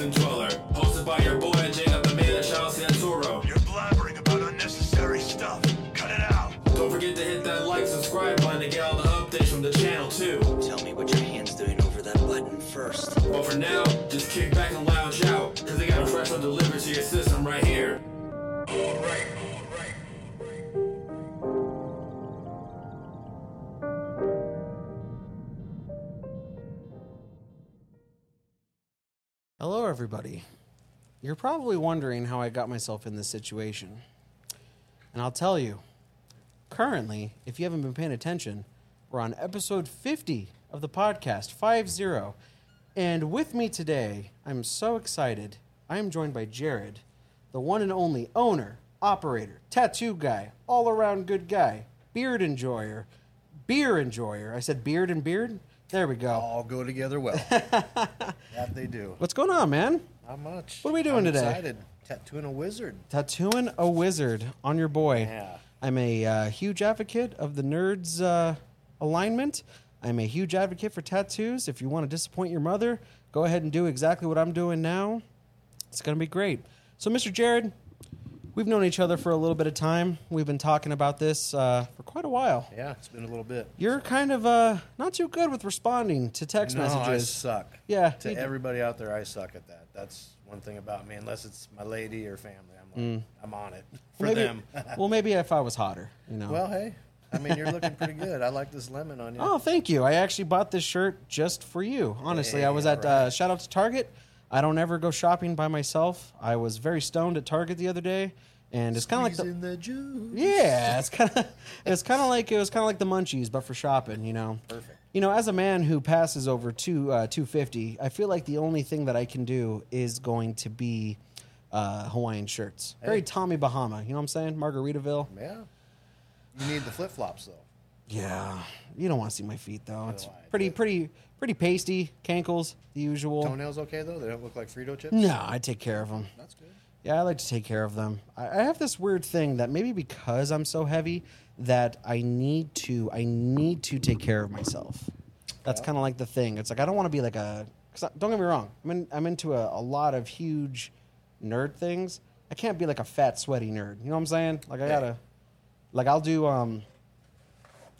and 12. You're probably wondering how I got myself in this situation. And I'll tell you. Currently, if you haven't been paying attention, we're on episode 50 of the podcast, 5 And with me today, I'm so excited. I am joined by Jared, the one and only owner, operator, tattoo guy, all around good guy, beard enjoyer, beer enjoyer. I said beard and beard? There we go. all go together well. that they do. What's going on, man? Not much. What are we doing I'm today? Excited. Tattooing a wizard. Tattooing a wizard on your boy. Yeah. I'm a uh, huge advocate of the nerds uh, alignment. I'm a huge advocate for tattoos. If you want to disappoint your mother, go ahead and do exactly what I'm doing now. It's going to be great. So, Mr. Jared, we've known each other for a little bit of time. We've been talking about this uh, for quite a while. Yeah, it's been a little bit. You're kind of uh, not too good with responding to text no, I messages. suck. Yeah, To everybody out there, I suck at that. That's one thing about me. Unless it's my lady or family, I'm like, I'm on it for well, maybe, them. well, maybe if I was hotter, you know. well, hey, I mean, you're looking pretty good. I like this lemon on you. Oh, thank you. I actually bought this shirt just for you. Honestly, I was at uh, shout out to Target. I don't ever go shopping by myself. I was very stoned at Target the other day, and it's kind of like the the juice. yeah, it's kind of it's kind of like it was kind of like the munchies, but for shopping. You know. Perfect. You know, as a man who passes over two uh, two fifty, I feel like the only thing that I can do is going to be uh, Hawaiian shirts. Very Hey. Tommy Bahama. You know what I'm saying? Margaritaville. Yeah. You need the flip flops though. Yeah, you don't want to see my feet though. It's I pretty, pretty, pretty pasty. Cankles, the usual. Toenails okay though? They don't look like Frito chips. No, I take care of them. That's good. Yeah, I like to take care of them. I, I have this weird thing that maybe because I'm so heavy that I need to, I need to take care of myself. That's kind of like the thing. It's like I don't want to be like a. Cause I, don't get me wrong. I'm in, I'm into a, a lot of huge nerd things. I can't be like a fat, sweaty nerd. You know what I'm saying? Like I gotta, like I'll do. um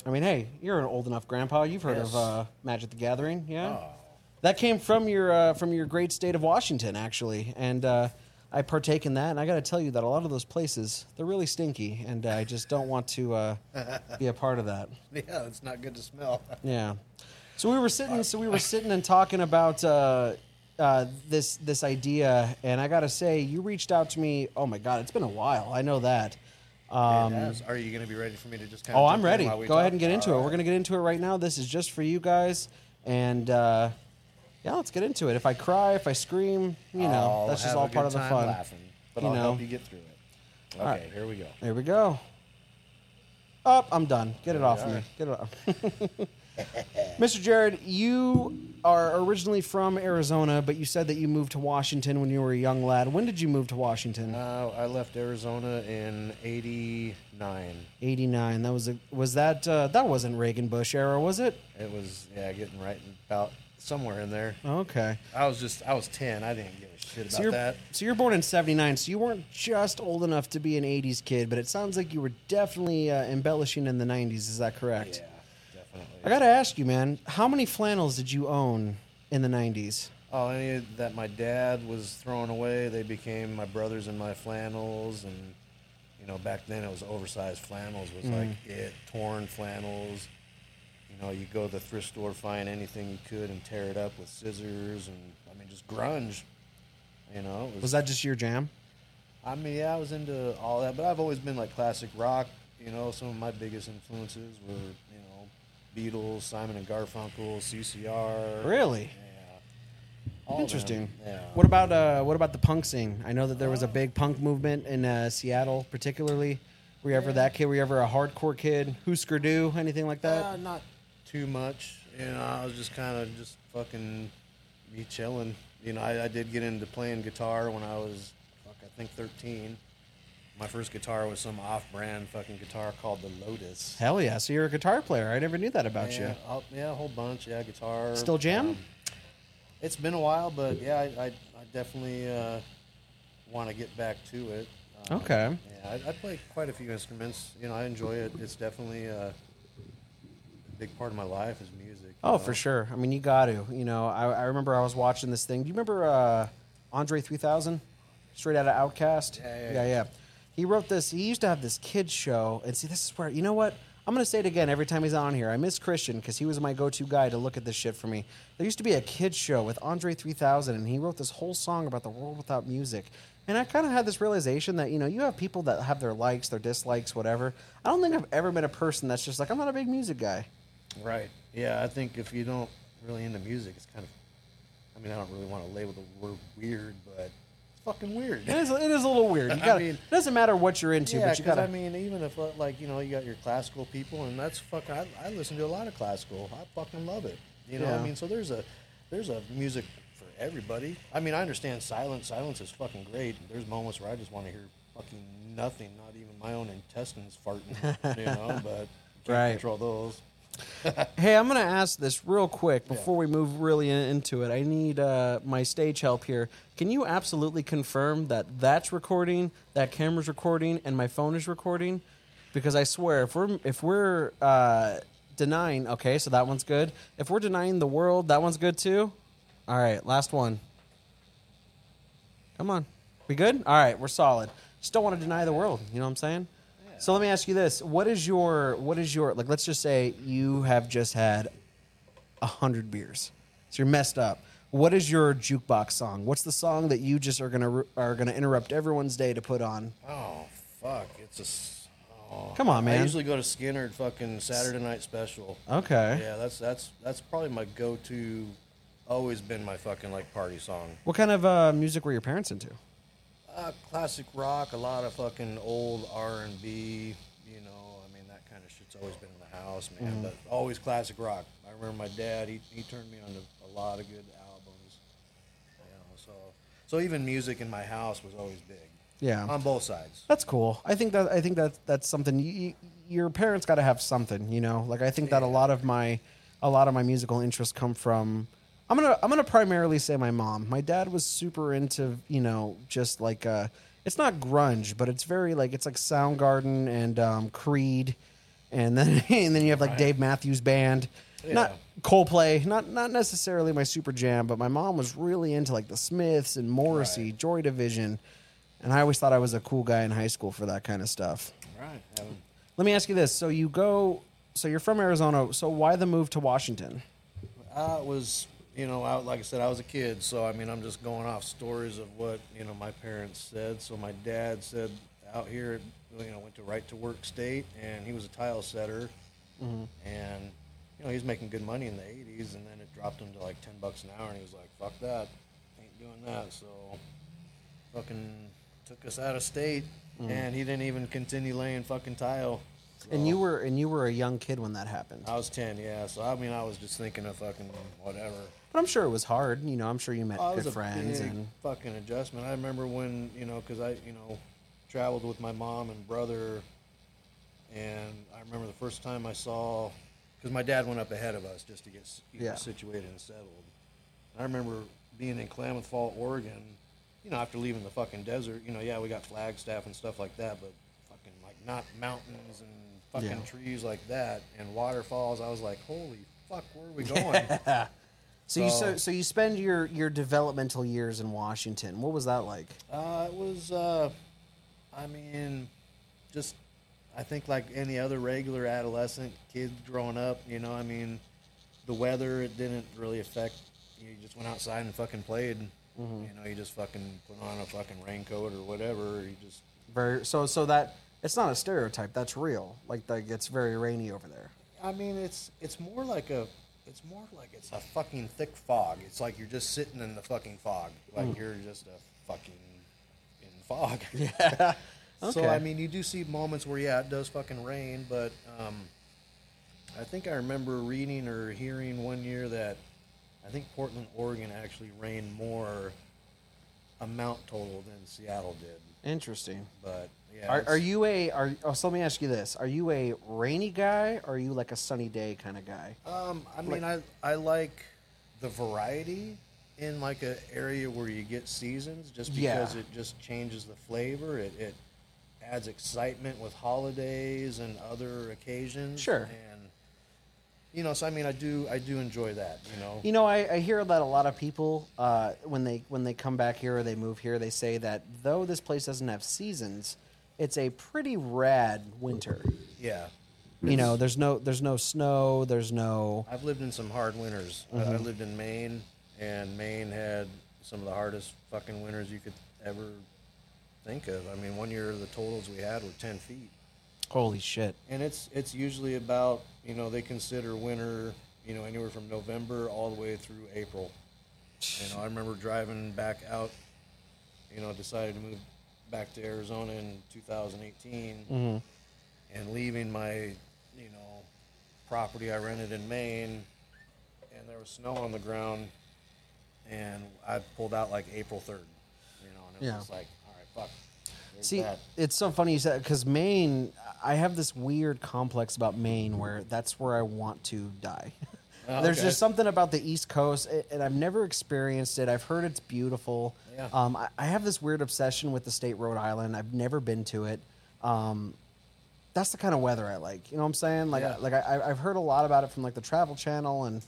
I mean, hey, you're an old enough grandpa. You've heard of uh, Magic the Gathering, yeah? Oh. That came from your uh, from your great state of Washington, actually, and uh, I partake in that. And I got to tell you that a lot of those places they're really stinky, and I just don't want to uh, be a part of that. Yeah, it's not good to smell. Yeah. So we were sitting. So we were sitting and talking about uh, uh, this this idea, and I got to say, you reached out to me. Oh my God, it's been a while. I know that. Um, It has. Are you going to be ready for me to just kind Oh, of? I'm ready. Go ahead and get into it. We're going to get into it right now. This is just for you guys. And uh, yeah, let's get into it. If I cry, if I scream, you know, that's just all part of the fun. Laughing, but You I'll know. help you get through it. Okay, right. here we go. There we go. Up, I'm done. Get it off of me. Get it off. Mr. Jared, you are originally from Arizona, but you said that you moved to Washington when you were a young lad. When did you move to Washington? Uh, I left Arizona in '89. 89. That was a, was that uh, that wasn't Reagan Bush era, was it? It was yeah, getting right about somewhere in there. Okay. I was just I was 10. I didn't give a shit about So you're, that. so you're born in 79, so you weren't just old enough to be an 80s kid, but it sounds like you were definitely uh, embellishing in the 90s. Is that correct? Yeah, definitely. I got to ask you, man, how many flannels did you own in the 90s? Oh, any that my dad was throwing away, they became my brothers and my flannels, and you know back then it was oversized flannels was Mm. like it, torn flannels. You know, you go to the thrift store, find anything you could, and tear it up with scissors, and I mean just grunge. You know, it Was that just your jam? I mean, yeah, I was into all that, but I've always been like classic rock. You know, some of my biggest influences were you know Beatles, Simon and Garfunkel, CCR. Really? Yeah. All Interesting. them, Yeah. What about uh, what about the punk scene? I know that there was a big punk movement in uh, Seattle, particularly. Were you ever that kid? Were you ever a hardcore kid? Husker Du, anything like that? Uh, not too much. You know, I was just kind of just fucking me chilling. You know, I, I did get into playing guitar when I was, fuck, I think 13. My first guitar was some off-brand fucking guitar called the Lotus. Hell yeah! So you're a guitar player. I never knew that about yeah, you. oh, yeah, a whole bunch. Yeah, guitar. Still jam? Um, It's been a while, but yeah, I, I, I definitely uh, want to get back to it. Um, Okay. Yeah, I, I play quite a few instruments. You know, I enjoy it. It's definitely uh, big part of my life is music. Oh, know? for sure. I mean, you got to. You know, I, I remember I was watching this thing. Do you remember uh, Andre 3000? Straight out of OutKast? Yeah, yeah, yeah, yeah. He wrote this. He used to have this kids show. And see, this is where, you know what? I'm going to say it again every time he's on here. I miss Christian because he was my go to guy to look at this shit for me. There used to be a kids show with Andre 3000, and he wrote this whole song about the world without music. And I kind of had this realization that, you know, you have people that have their likes, their dislikes, whatever. I don't think I've ever been a person that's just like, I'm not a big music guy. Right. Yeah, I think if you don't really into music, it's kind of. I mean, I don't really want to label the word weird, but it's fucking weird. It is, it is a little weird. You I gotta, mean- it doesn't matter what you're into, Yeah, but you 'cause, gotta. I mean, even if uh, like you know you got your classical people, and that's fucking. I, I listen to a lot of classical. I fucking love it. You know, Yeah. I mean, so there's a there's a music for everybody. I mean, I understand silence. Silence is fucking great. There's moments where I just want to hear fucking nothing, not even my own intestines farting. you know, but can't Right. control those. hey, I'm gonna ask this real quick before we move really in- into it. I need uh, my stage help here. Can you absolutely confirm that that's recording, that camera's recording, and my phone is recording? Because I swear, if we're if we're uh, denying, okay, so that one's good. If we're denying the world, that one's good too. All right, last one. Come on. We good? All right, we're solid. Just don't want to deny the world. You know what I'm saying? So let me ask you this: What is your what is your like? Let's just say you have just had a hundred beers, so you're messed up. What is your jukebox song? What's the song that you just are gonna are gonna interrupt everyone's day to put on? Oh fuck! It's a. s- Oh. Come on, man. I usually go to Skynyrd fucking Saturday Night Special. Okay. Yeah, that's that's that's probably my go-to. Always been my fucking like party song. What kind of uh, music were your parents into? Uh, classic rock, a lot of fucking old R and B. You know, I mean that kind of shit's always been in the house, man. Mm-hmm. But always classic rock. I remember my dad; he, he turned me on to a lot of good albums. You know, so so even music in my house was always big. Yeah. on both sides. That's cool. I think that I think that that's something. You, you- your parents got to have something, you know. Like I think that a lot of my, a lot of my musical interests come from. I'm gonna I'm gonna primarily say my mom. My dad was super into you know just like uh, it's not grunge, but it's very like it's like Soundgarden and um, Creed, and then and then you have like Dave Matthews Band. Not Yeah. Coldplay, not not necessarily my super jam, but my mom was really into like the Smiths and Morrissey, Joy Division, and I always thought I was a cool guy in high school for that kind of stuff. Right. Um, Let me ask you this: so you go, so you're from Arizona, so why the move to Washington? I was, you know, I, like I said, I was a kid, so I mean, I'm just going off stories of what you know my parents said. So my dad said out here, you know, went to right to work state, and he was a tile setter, mm-hmm. and you know, he was making good money in the '80s, and then it dropped him to like ten bucks an hour, and he was like, "Fuck that, ain't doing that." So, fucking took us out of state, mm-hmm. and he didn't even continue laying fucking tile. And you were and you were a young kid when that happened. I was ten, yeah. So I mean, I was just thinking of fucking whatever. But I'm sure it was hard. You know, I'm sure you met Oh, good friends and fucking adjustment. I remember when you know, because I you know traveled with my mom and brother, and I remember the first time I saw, because my dad went up ahead of us just to get you know, Yeah. situated and settled. I remember being in Klamath Fall, Oregon. You know, after leaving the fucking desert, you know, yeah, we got Flagstaff and stuff like that, but fucking like not mountains and fucking Yeah. trees like that and waterfalls. I was like, holy fuck, where are we going? so you so, So- you spend your your developmental years in Washington. What was that like? Uh, it was, uh, I mean, just, I think like any other regular adolescent kid growing up, you know, I mean, the weather, it didn't really affect, you just went outside and fucking played. You know, you just fucking put on a fucking raincoat or whatever. You just, Very so so that it's not a stereotype. That's real. Like like it's very rainy over there. I mean, it's, it's more like a, it's more like it's a fucking thick fog. It's like you're just sitting in the fucking fog. Like you're just a fucking in fog. Yeah. okay. So I mean, you do see moments where yeah, it does fucking rain, but um, I think I remember reading or hearing one year that I think Portland, Oregon, actually rained more amount total than Seattle did. Interesting. But yeah, Are, are you a are oh, so let me ask you this: Are you a rainy guy or are you like a sunny day kind of guy? Um, I mean, I I like the variety in like an area where you get seasons, just Yeah. because it just changes the flavor. It, it adds excitement with holidays and other occasions. Sure. And you know, so I mean, I do I do enjoy that. You know. You know, I, I hear that a lot of people uh, when they when they come back here or they move here, they say that though this place doesn't have seasons, it's a pretty rad winter. yeah. You know, there's no there's no snow, there's no I've lived in some hard winters. I- I mm-hmm. lived in Maine, and Maine had some of the hardest fucking winters you could ever think of. I mean, one year the totals we had were ten feet, holy shit. and it's it's usually about you know they consider winter you know anywhere from November all the way through April. You know, I remember driving back out. You know, decided to move back to Arizona in 2018, mm-hmm. and leaving my you know property I rented in Maine, and there was snow on the ground, and I pulled out like April 3rd. You know, and it Yeah. was like, all right, fuck. See, that. it's so funny you said because Maine. I have this weird complex about Maine where that's where I want to die. Oh, There's okay. just something about the East Coast, and I've never experienced it. I've heard it's beautiful. Yeah. Um, I, I have this weird obsession with the state Rhode Island. I've never been to it. Um, that's the kind of weather I like. You know what I'm saying? Like, Yeah. I, like I, I've heard a lot about it from like the Travel Channel and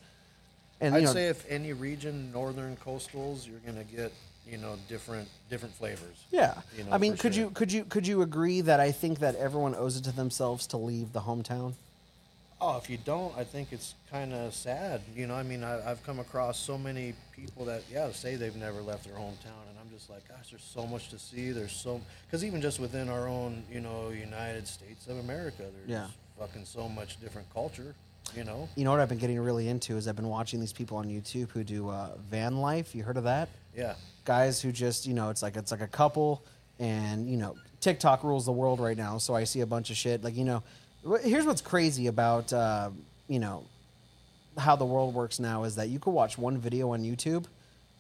and I'd know, say if any region, northern coastals, you're gonna get you know different different flavors. Yeah, You know, I mean, could sure. you could you could you agree that I think that everyone owes it to themselves to leave the hometown? Oh, if you don't, I think it's kind of sad. You know, I mean, I, I've come across so many people that, yeah, say they've never left their hometown, and I'm just like, gosh, there's so much to see. There's so, because even just within our own, you know, United States of America, there's Yeah. fucking so much different culture. You know, You know what I've been getting really into is I've been watching these people on YouTube who do uh, van life. You heard of that? yeah, Guys who just you know it's like it's like a couple, and you know TikTok rules the world right now. So I see a bunch of shit like you know. Here's what's crazy about uh, you know how the world works now is that you could watch one video on YouTube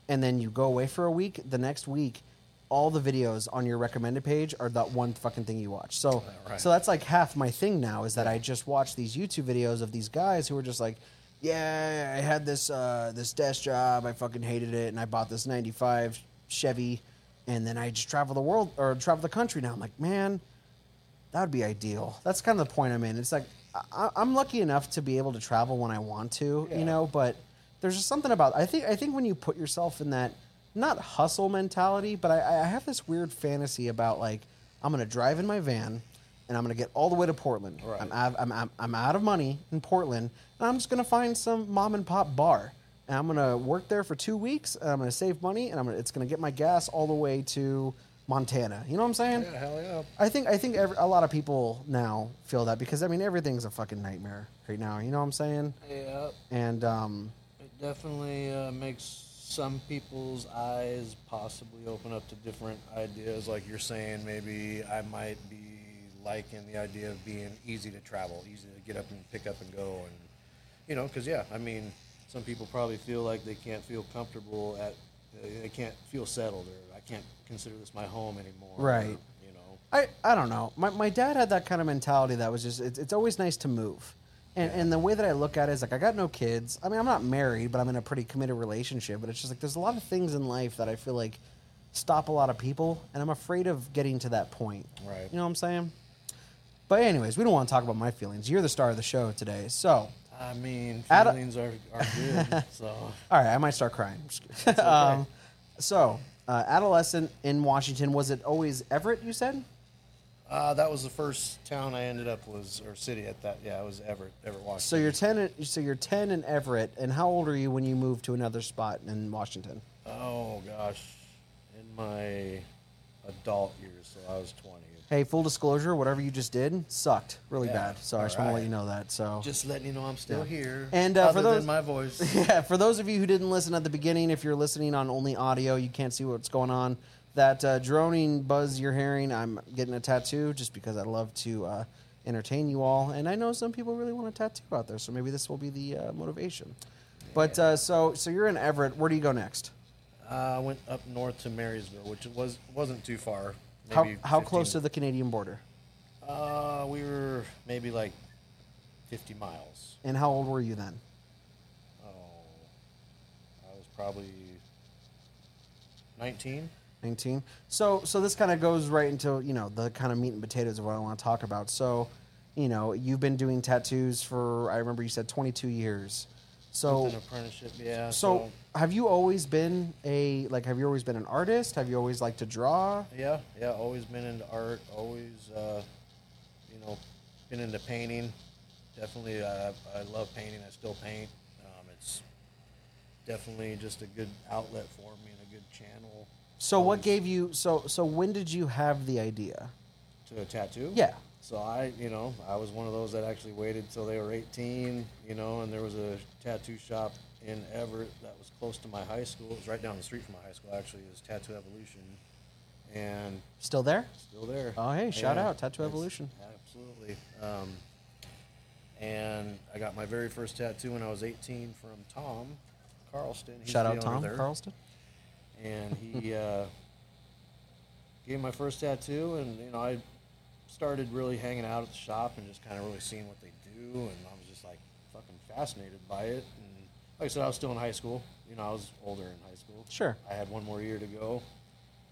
and then you go away for a week. The next week, all the videos on your recommended page are that one fucking thing you watch. So, Right. so that's like half my thing now is that I just watch these YouTube videos of these guys who are just like, yeah, I had this uh, this desk job, I fucking hated it, and I bought this '95 Chevy, and then I just travel the world or travel the country now. I'm like, man, that would be ideal. That's kind of the point I'm in. It's like I, I'm lucky enough to be able to travel when I want to, you know. But there's just something about I think I think when you put yourself in that not hustle mentality, but I, I have this weird fantasy about like I'm gonna drive in my van and I'm gonna get all the way to Portland. Right. I'm, out, I'm, I'm I'm out of money in Portland, and I'm just gonna find some mom and pop bar. And I'm gonna work there for two weeks, and I'm gonna save money, and I'm gonna, it's gonna get my gas all the way to Montana. You know what I'm saying? yeah, hell yeah. I think I think every, a lot of people now feel that because I mean everything's a fucking nightmare right now. You know what I'm saying? Yeah, And um, it definitely uh, makes some people's eyes possibly open up to different ideas. Like you're saying, maybe I might be liking the idea of being easy to travel, easy to get up and pick up and go, and you know, because yeah, I mean, some people probably feel like they can't feel comfortable at, they can't feel settled, or can't consider this my home anymore. or, Right. you know. I, I don't know. My, my dad had that kind of mentality that was just it's, it's always nice to move. And, and the way that I look at it is like I got no kids. I mean I'm not married, but I'm in a pretty committed relationship. But it's just like there's a lot of things in life that I feel like stop a lot of people, and I'm afraid of getting to that point. Right. You know what I'm saying? But anyways, we don't want to talk about my feelings. You're the star of the show today, so I mean, Ad- feelings are, are good. so All right, I might start crying. Kidding. um, so, uh, adolescent in Washington was it always Everett? You said. uh, that was the first town I ended up was or city at that. Yeah, it was Everett, Everett, Washington. So you're ten. in- So you're ten in Everett, and how old are you when you moved to another spot in Washington? Oh gosh, in my adult years, so I was 20. Hey, full disclosure, whatever you just did sucked really Yeah, bad. So I just want to let you know that. So Just letting you know I'm still here. And, uh, for other those- than my voice. yeah, for those of you who didn't listen at the beginning, if you're listening on only audio, you can't see what's going on. That uh, droning buzz you're hearing, I'm getting a tattoo just because I love to uh, entertain you all, and I know some people really want a tattoo out there, so maybe this will be the uh, motivation. But uh, so so you're in Everett. Where do you go next? Uh, I went up north to Marysville, which was wasn't too far. How how close to the Canadian border? Uh, we were maybe like 50 miles. And how old were you then? Oh, I was probably 19. 19 so so this kind of goes right into you know the kind of meat and potatoes of what i want to talk about so you know you've been doing tattoos for i remember you said 22 years so An apprenticeship, yeah. so have you always been a like have you always been an artist have you always liked to draw Yeah, yeah, always been into art. Always, uh, you know, been into painting. Definitely, uh, I love painting. I still paint. Um, it's definitely just a good outlet for me and a good channel. so what gave you so so when did you have the idea to a tattoo? yeah So I, you know, I was one of those that actually waited till they were 18, you know, and there was a tattoo shop in Everett that was close to my high school. It was right down the street from my high school, actually. It was Tattoo Evolution, and still there still there. Oh, hey, shout out, Tattoo it's- Evolution. Absolutely. Um, and I got my very first tattoo when I was 18 from Tom Carlston. He's shout the out owner tom there. carlston And he uh, gave me my first tattoo, and you know I started really hanging out at the shop and just kind of really seeing what they do, and I was just like fucking fascinated by it. Like I said, I was still in high school. You know, I was older in high school. Sure. I had one more year to go.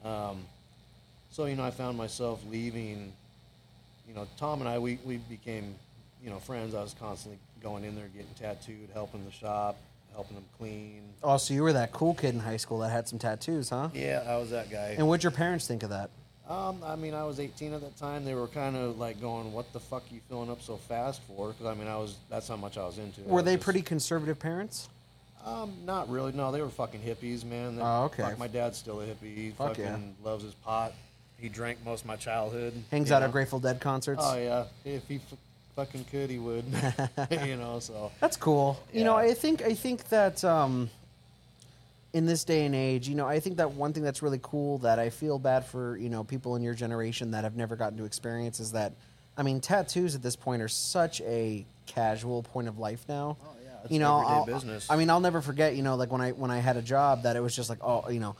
Um, so you know, I found myself leaving. You know, Tom and I we, we became you know friends. I was constantly going in there getting tattooed, helping the shop, helping them clean. oh so you were that cool kid in high school that had some tattoos huh Yeah, I was that guy. and what'd your parents think of that Um, I mean, I was 18 at that time. They were kind of like going, "What the fuck are you filling up so fast for?" Because I mean, I was that's how much I was into. were was they just- pretty conservative parents Um, not really. No, they were fucking hippies, man. They- Oh, okay. Fuck, my dad's still a hippie. He Fuck fucking yeah. loves his pot. He drank most of my childhood. hangs you out know? at grateful dead concerts Oh yeah, if he f- fucking could, he would. you know, so That's cool. You know, Yeah. I think I think that um, in this day and age, you know, I think that one thing that's really cool that I feel bad for, you know, people in your generation that have never gotten to experience is that, I mean, tattoos at this point are such a casual point of life now. Oh, you know, I'll- business. I mean, I'll never forget. You know, like when I when I had a job that it was just like, oh, you know,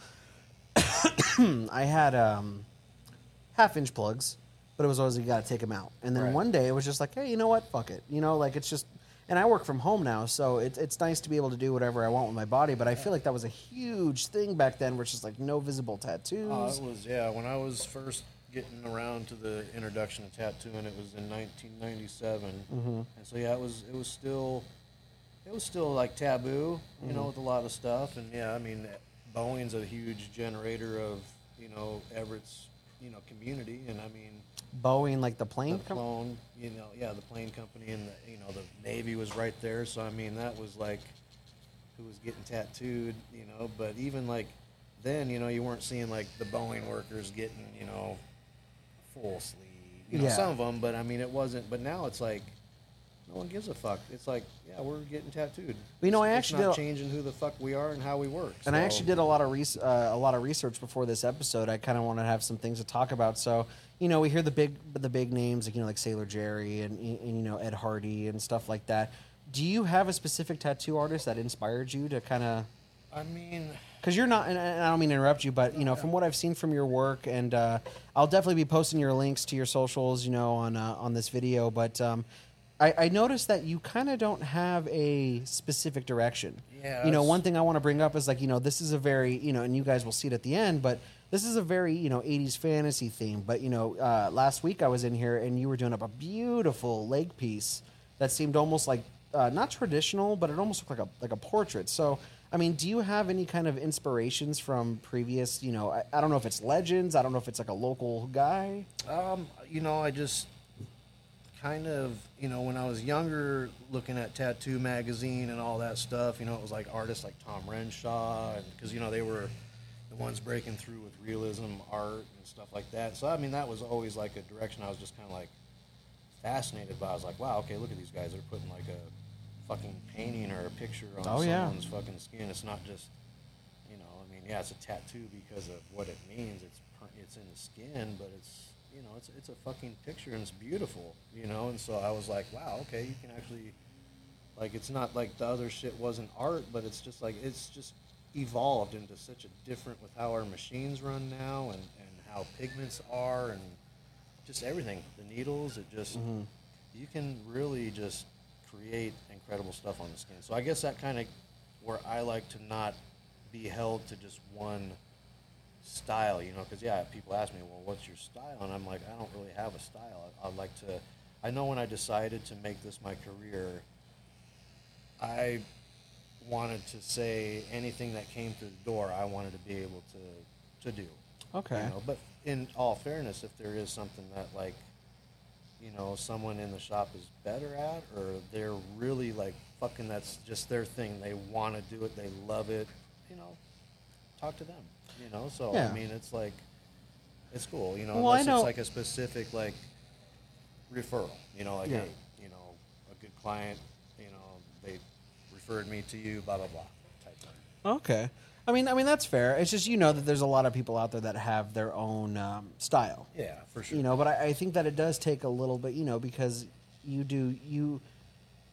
I had um, half inch plugs, but it was always you got to take them out. And then Right. one day it was just like, hey, you know what? Fuck it. You know, like it's just. And I work from home now, so it's it's nice to be able to do whatever I want with my body. But I feel like that was a huge thing back then, where it's just like no visible tattoos. Uh, it was yeah. When I was first getting around to the introduction of tattooing, it was in 1997, Mm-hmm. and so yeah, it was it was still it was still like taboo, you Mm-hmm. know, with a lot of stuff. And yeah, I mean, Boeing's a huge generator of you know Everett's you know community, and I mean Boeing, like the the plane. com- plane, you know, yeah, the plane company and the, you know the Navy was right there. So I mean, that was like who was getting tattooed, you know. But even like then, you know, you weren't seeing like the Boeing workers getting, you know, full sleeve. You know, Yeah. some of them, but I mean, it wasn't. But now it's like no one gives a fuck. It's like, yeah, we're getting tattooed. You know, I It's- actually it's not did a- changing who the fuck we are and how we work. And I actually did a lot of res- uh, a lot of research before this episode. I kind of want to have some things to talk about. So, you know, we hear the big the big names like you know like Sailor Jerry and, and you know Ed Hardy and stuff like that. Do you have a specific tattoo artist that inspired you to kind of? I mean, Because you're not, and I don't mean to interrupt you, but you know, from what I've seen from your work, and uh, I'll definitely be posting your links to your socials, you know, on uh, on this video. But um, I, I noticed that you kind of don't have a specific direction. Yeah, You know, one thing I want to bring up is like, you know, this is a very, you know, and you guys will see it at the end, but this is a very, you know, 80s fantasy theme. But you know, uh, last week I was in here and you were doing up a beautiful leg piece that seemed almost like uh, not traditional, but it almost looked like a like a portrait. So, I mean, do you have any kind of inspirations from previous? You know, I, I don't know if it's legends. I don't know if it's like a local guy. Um, you know, I just kind of, you know, when I was younger, looking at Tattoo Magazine and all that stuff, you know, it was like artists like Tom Renshaw, because you know they were the ones breaking through with realism art and stuff like that. So I mean, that was always like a direction I was just kind of like fascinated by. I was like, wow, okay, look at these guys. They're putting like a fucking painting or a picture on Oh, yeah. someone's fucking skin. It's not just you know, I mean, yeah, it's a tattoo because of what it means. It's it's in the skin, but it's you know, it's it's a fucking picture and it's beautiful, you know. And so I was like, wow, okay, you can actually like it's not like the other shit wasn't art, but it's just like it's just evolved into such a different with how our machines run now and and how pigments are and just everything. The needles, it just mm-hmm. you can really just create incredible stuff on the skin. So I guess that kind of where I like to not be held to just one style, you know, because yeah, people ask me, well, what's your style? And I'm like, I don't really have a style. I, I'd like to. I know when I decided to make this my career, I wanted to say anything that came through the door, I wanted to be able to to do. Okay. You know, but in all fairness, if there is something that like, you know, someone in the shop is better at, or they're really like fucking, that's just their thing. They want to do it. They love it. You know, talk to them. You know, so Yeah. I mean, it's like, it's cool. You know, Well, unless know- it's like a specific like referral. You know, like Yeah. hey, you know, a good client. You know, they referred me to you. Blah blah blah. Type thing. Okay. I mean, I mean that's fair. It's just you know that there's a lot of people out there that have their own um, style. Yeah, for sure. You know, but I, I think that it does take a little bit, you know, because you do you.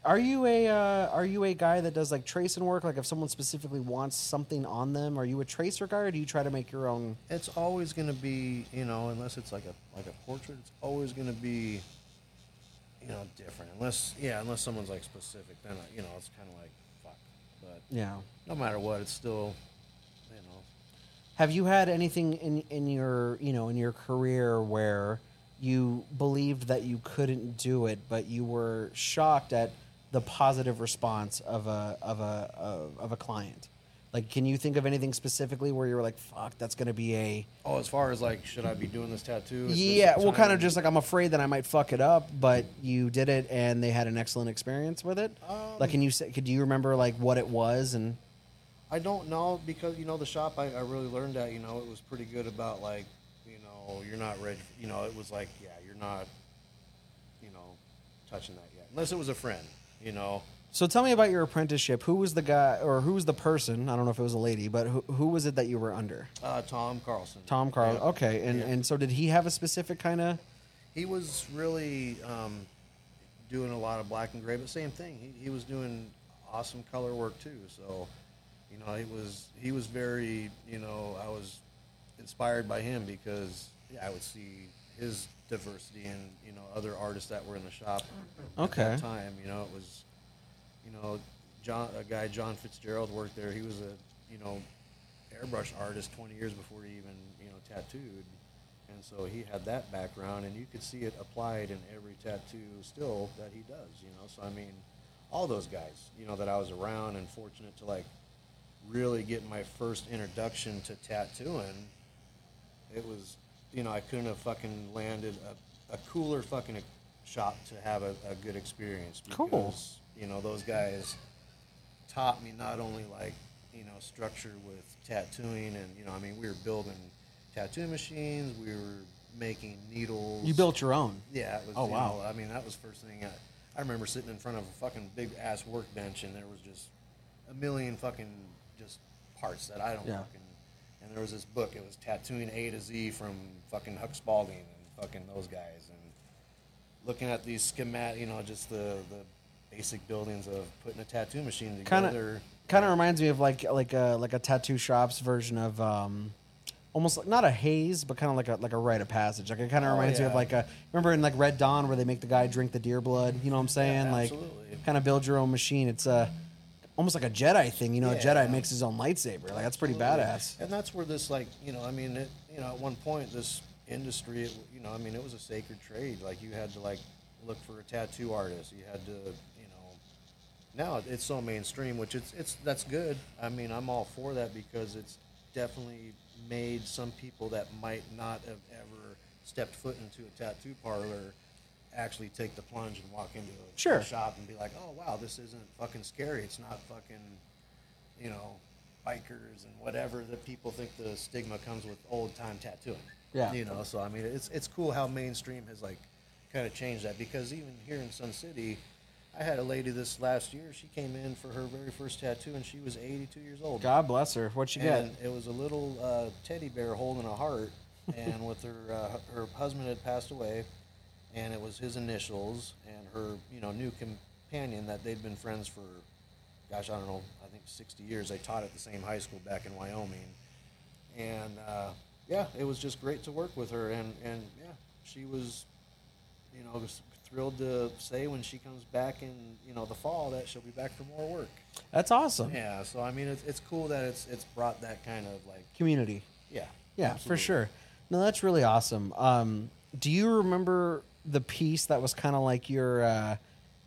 Are you a uh, are you a guy that does like tracing work? Like if someone specifically wants something on them, are you a tracer guy, or do you try to make your own? it's always going to be you know unless it's like a like a portrait it's always going to be you know different unless yeah unless someone's like specific then you know it's kind of like fuck but Yeah. no matter what it's still you know Have you had anything in in your you know in your career where you believed that you couldn't do it, but you were shocked at the positive response of a of a of, of a client? Like, can you think of anything specifically where you were like, "Fuck, that's going to be a oh as far as like should i be doing this tattoo at this yeah"? Well, kind of just like I'm afraid that I might fuck it up, but you did it and they had an excellent experience with it. Um, like, can you say? Could you remember like what it was and? I don't know because you know the shop I, I really learned at you know it was pretty good about like you know you're not ready you know it was like yeah you're not you know touching that yet unless it was a friend you know So tell me about your apprenticeship. Who was the guy, or who was the person? I don't know if it was a lady, but who, who was it that you were under? uh, Tom Carlson Tom Carl. Yeah. Okay, and Yeah. and so did he have a specific kind of? he was really um, doing a lot of black and gray, but same thing. He, he was doing awesome color work too. So, you know, he was he was very you know I was inspired by him because yeah, I would see his diversity and you know other artists that were in the shop Okay. at that time. You know, it was you know John a guy John Fitzgerald worked there. He was a you know airbrush artist 20 years before he even you know tattooed and so he had that background and you could see it applied in every tattoo still that he does you know so i mean all those guys you know that i was around and fortunate to like really get my first introduction to tattooing it was you know i couldn't have fucking landed a, a cooler fucking shop to have a, a good experience because Cool. you know those guys taught me not only like you know structure with tattooing and you know I mean we were building tattoo machines we were making needles You built your own. yeah it was, Oh, wow. know, I mean that was first thing I, I remember sitting in front of a fucking big ass workbench and there was just a million fucking just parts that I don't Yeah. fucking and there was this book it was tattooing A to Z from fucking Huck Spaulding and fucking those guys and looking at these schematic you know just the the basic buildings of putting a tattoo machine Kind together of, kind of reminds me of like like a like a tattoo shop's version of um, almost like, not a haze, but kind of like a like a rite of passage. Like it kind of Oh, reminds me of like a remember in like Red Dawn where they make the guy drink the deer blood. You know what I'm saying? Yeah, like kind of build your own machine. It's a almost like a Jedi thing. You know, a Jedi makes his own lightsaber. Like that's pretty Absolutely. badass. And that's where this, like, you know, I mean, it, you know, at one point, this industry, it, you know, I mean, it was a sacred trade. Like, you had to like look for a tattoo artist. You had to, you know. Now it's so mainstream, which it's it's that's good. I mean, I'm all for that because it's definitely made some people that might not have ever stepped foot into a tattoo parlor actually take the plunge and walk into a Sure. shop and be like, oh wow, this isn't fucking scary. It's not fucking you know, bikers and whatever that people think the stigma comes with old time tattooing. Yeah. You know, so I mean, it's it's cool how mainstream has like kind of changed that because even here in Sun City, I had a lady this last year. She came in for her very first tattoo and she was 82 years old. God bless her. What get? and it was a little uh, teddy bear holding a heart, and with her uh, her husband had passed away, and it was his initials and her you know new companion that they'd been friends for, gosh I don't know I think 60 years. They taught at the same high school back in Wyoming, and uh, yeah, it was just great to work with her, and and yeah, she was you know thrilled to say when she comes back in you know the fall that she'll be back for more work. That's awesome. Yeah, so I mean, it's, it's cool that it's it's brought that kind of like Community. yeah, Yeah, for sure. No, that's really awesome. Um, do you remember the piece that was kind of like your uh,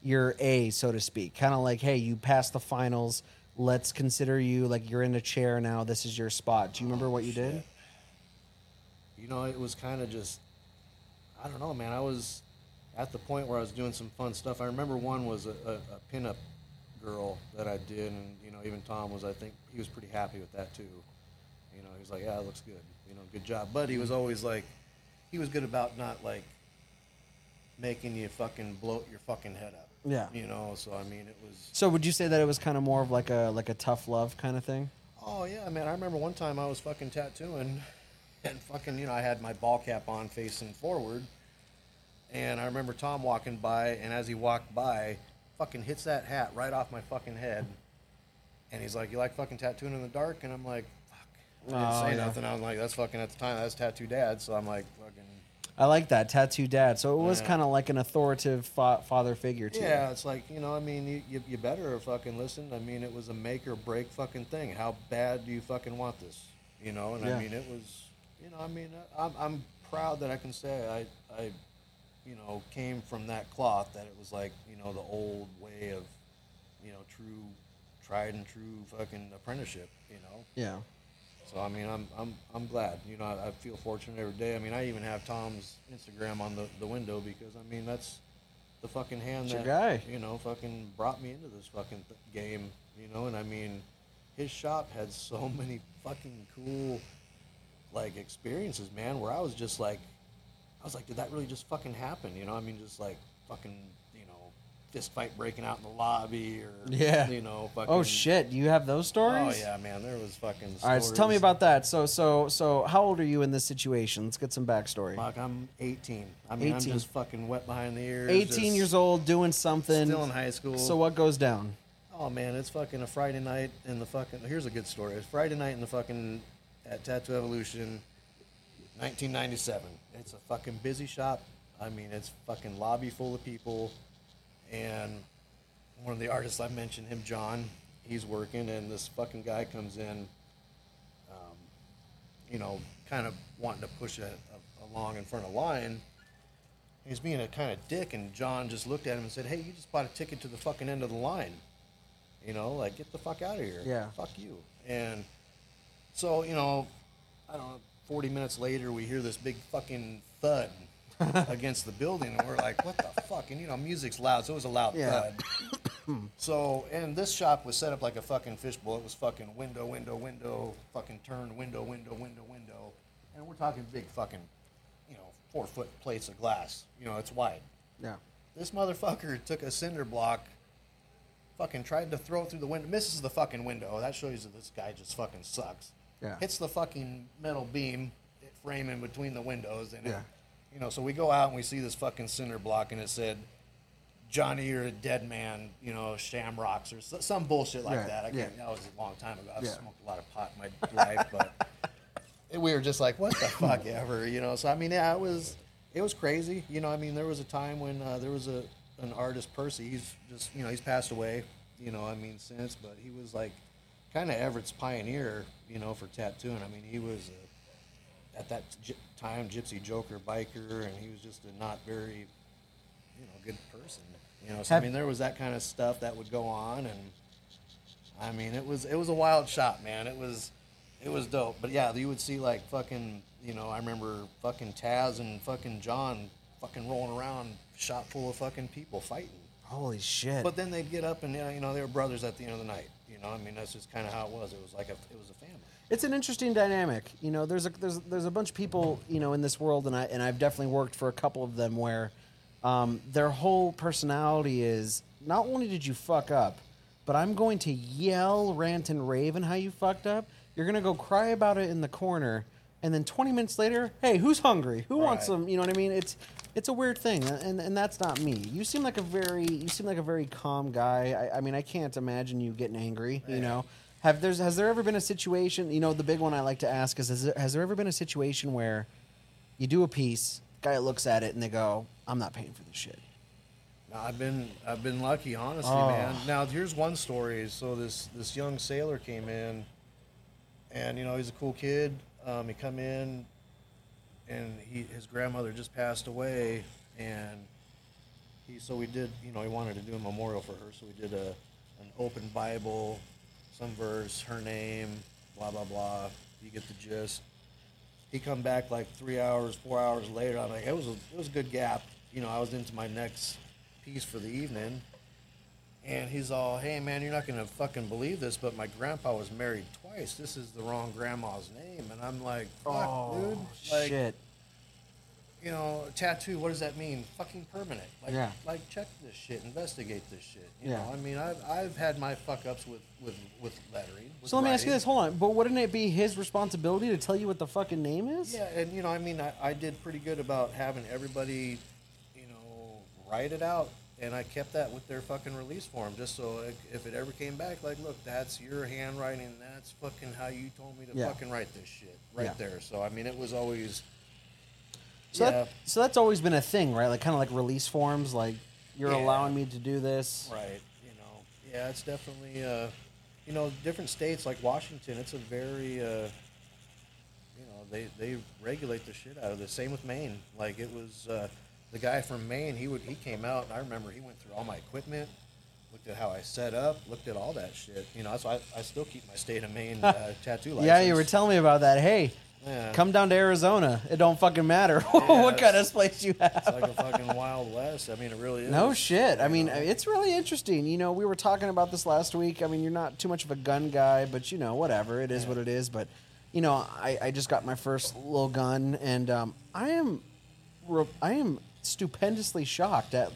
your A, so to speak? Kind of like, hey, you passed the finals. Let's consider you like you're in a chair now. This is your spot. Do you remember what you did? You know, it was kind of just, I don't know, man. I was at the point where I was doing some fun stuff. I remember one was a, a, a pinup girl that I did, and you know, even Tom was, I think, he was pretty happy with that too. You know, he was like, "Yeah, it looks good. You know, good job." But he was always like, he was good about not like making you fucking bloat your fucking head up. Yeah. You know, so I mean, it was. So would you say that it was kind of more of like a like a tough love kind of thing? Oh yeah, man. I remember one time I was fucking tattooing, and fucking, you know, I had my ball cap on facing forward, and I remember Tom walking by, and as he walked by, fucking hits that hat right off my fucking head, and he's like, "You like fucking tattooing in the dark?" And I'm like, "Fuck." I didn't Oh, say yeah. nothing. I was like, "That's fucking." At the time, that's tattoo dad. So I'm like, "Fucking." I like that tattoo dad. So it was Yeah. kind of like an authoritative fa- father figure too. Yeah, it's like you know, I mean, you, you, you better fucking listen. I mean, it was a make or break fucking thing. How bad do you fucking want this? You know, and Yeah. I mean, it was, you know, I mean, I'm, I'm proud that I can say I, I, you know, came from that cloth. That it was like, you know, the old way of, you know, true, tried and true fucking apprenticeship. You know, Yeah. So I mean, I'm I'm I'm glad. You know, I, I feel fortunate every day. I mean, I even have Tom's Instagram on the, the window because I mean that's the fucking hand It's that guy. you know fucking brought me into this fucking th- game. You know, and I mean, his shop had so many fucking cool like experiences, man. Where I was just like, I was like, did that really just fucking happen? You know, I mean, just like fucking fist fight breaking out in the lobby or Yeah. you know, oh, fucking. Oh shit! Do you have those stories? Oh yeah, man. There was fucking. All right, so tell me about that. So, so, so, how old are you in this situation? Let's get some backstory. Fuck, I'm 18. I mean, 18. I'm just fucking wet behind the ears. 18 years old, doing something. Still in high school. So what goes down? Oh man, it's fucking a Friday night in the fucking. Here's a good story. It's Friday night in the fucking at Tattoo Evolution, 1997. It's a fucking busy shop. I mean, it's fucking lobby full of people, and one of the artists I mentioned, him John, he's working, and this fucking guy comes in. Um, you know, kind of wanting to push it a, along in front of line. He's being a kind of dick, and John just looked at him and said, "Hey, you just bought a ticket to the fucking end of the line. You know, like get the fuck out of here. Yeah. fuck you." And so, you know, I don't know. Forty minutes later, we hear this big fucking thud against the building, and we're like, "What the fuck?" And you know, music's loud, so it was a loud Yeah. thud. So, and this shop was set up like a fucking fishbowl. It was fucking window, window, window, fucking turn, window, window, window, window. And we're talking big fucking, you know, four foot plates of glass. You know, it's wide. Yeah. This motherfucker took a cinder block, fucking tried to throw it through the window, misses the fucking window. That shows you that this guy just fucking sucks. Yeah. Hits the fucking metal beam, it frame in between the windows, and it- Yeah. You know, so we go out and we see this fucking cinder block, and it said, "Johnny, you're a dead man," you know, shamrocks or some bullshit like Right, that. I can't, that was a long time ago. I've Yeah. smoked a lot of pot in my life, but we were just like, what the fuck ever, you know. So I mean, yeah, it was it was crazy, you know. I mean, there was a time when uh, there was a an artist, Percy. He's just you know he's passed away, you know. I mean, since, but he was like kind of Everett's pioneer, you know, for tattooing. I mean, he was a, at that time Gypsy Joker biker, and he was just a not very you know good person, you know. So I mean, there was that kind of stuff that would go on, and I mean, it was it was a wild shot, man. It was it was dope. But yeah, you would see like fucking, you know, I remember fucking Taz and fucking John fucking rolling around, shop full of fucking people fighting. Holy shit. But then they'd get up and you know they were brothers at the end of the night. You know, I mean that's just kind of how it was. It was like a it was a family. It's an interesting dynamic. You know, there's a there's there's a bunch of people you know in this world, and I and I've definitely worked for a couple of them where um, their whole personality is not only did you fuck up, but I'm going to yell, rant, and rave and how you fucked up. You're gonna go cry about it in the corner, and then 20 minutes later, hey, who's hungry? Who wants Right. some? You know what I mean? It's it's a weird thing, and and that's not me. You seem like a very you seem like a very calm guy. I, I mean, I can't imagine you getting angry. You know, have there's has there ever been a situation? You know, the big one I like to ask is: has there, has there ever been a situation where you do a piece, guy looks at it, and they go, "I'm not paying for this shit." I've been I've been lucky, honestly, Oh. man. Now here's one story. So this this young sailor came in, and you know he's a cool kid. Um, he come in, and he his grandmother just passed away, and he so we did you know he wanted to do a memorial for her, so we did a an open Bible, some verse, her name, blah blah blah. You get the gist. He come back like three hours, four hours later. I'm like, it was a, it was a good gap. You know, I was into my next piece for the evening, and he's all, "Hey man, you're not gonna fucking believe this, but my grandpa was married twice. This is the wrong grandma's name." And I'm like, "Fuck, Oh dude! Like, shit! You know, tattoo. What does that mean? Fucking permanent. Like, Yeah. like check this shit, investigate this shit. You Yeah. know, I mean, I've I've had my fuck ups with with with lettering. with So let me ask you this. Hold on, but wouldn't it be his responsibility to tell you what the fucking name is? Yeah, and you know, I mean, I, I did pretty good about having everybody, you know, write it out, and I kept that with their fucking release form, just so like, if it ever came back, like, look, that's your handwriting, that's fucking how you told me to Yeah. fucking write this shit, right Yeah. there. So I mean, it was always, So, yeah, that, so that's always been a thing, right? Like kind of like release forms, like you're Yeah. allowing me to do this. right. You know, yeah, it's definitely, uh, you know, different states like Washington, it's a very, uh, you know, they they regulate the shit out of this. Same with Maine. Like it was uh, the guy from Maine. He would he came out, and I remember he went through all my equipment, looked at how I set up, looked at all that shit. You know, that's why I, I still keep my state of Maine uh, tattoo license. Yeah, you were telling me about that. Hey, Yeah. come down to Arizona. It don't fucking matter what kind of place you have. It's like a fucking wild west. I mean, it really is. No shit. I mean, it's really interesting. You know, we were talking about this last week. I mean, you're not too much of a gun guy, but you know, whatever. It is what it is. But you know, I, I just got my first little gun, and um, I am, re- I am stupendously shocked at.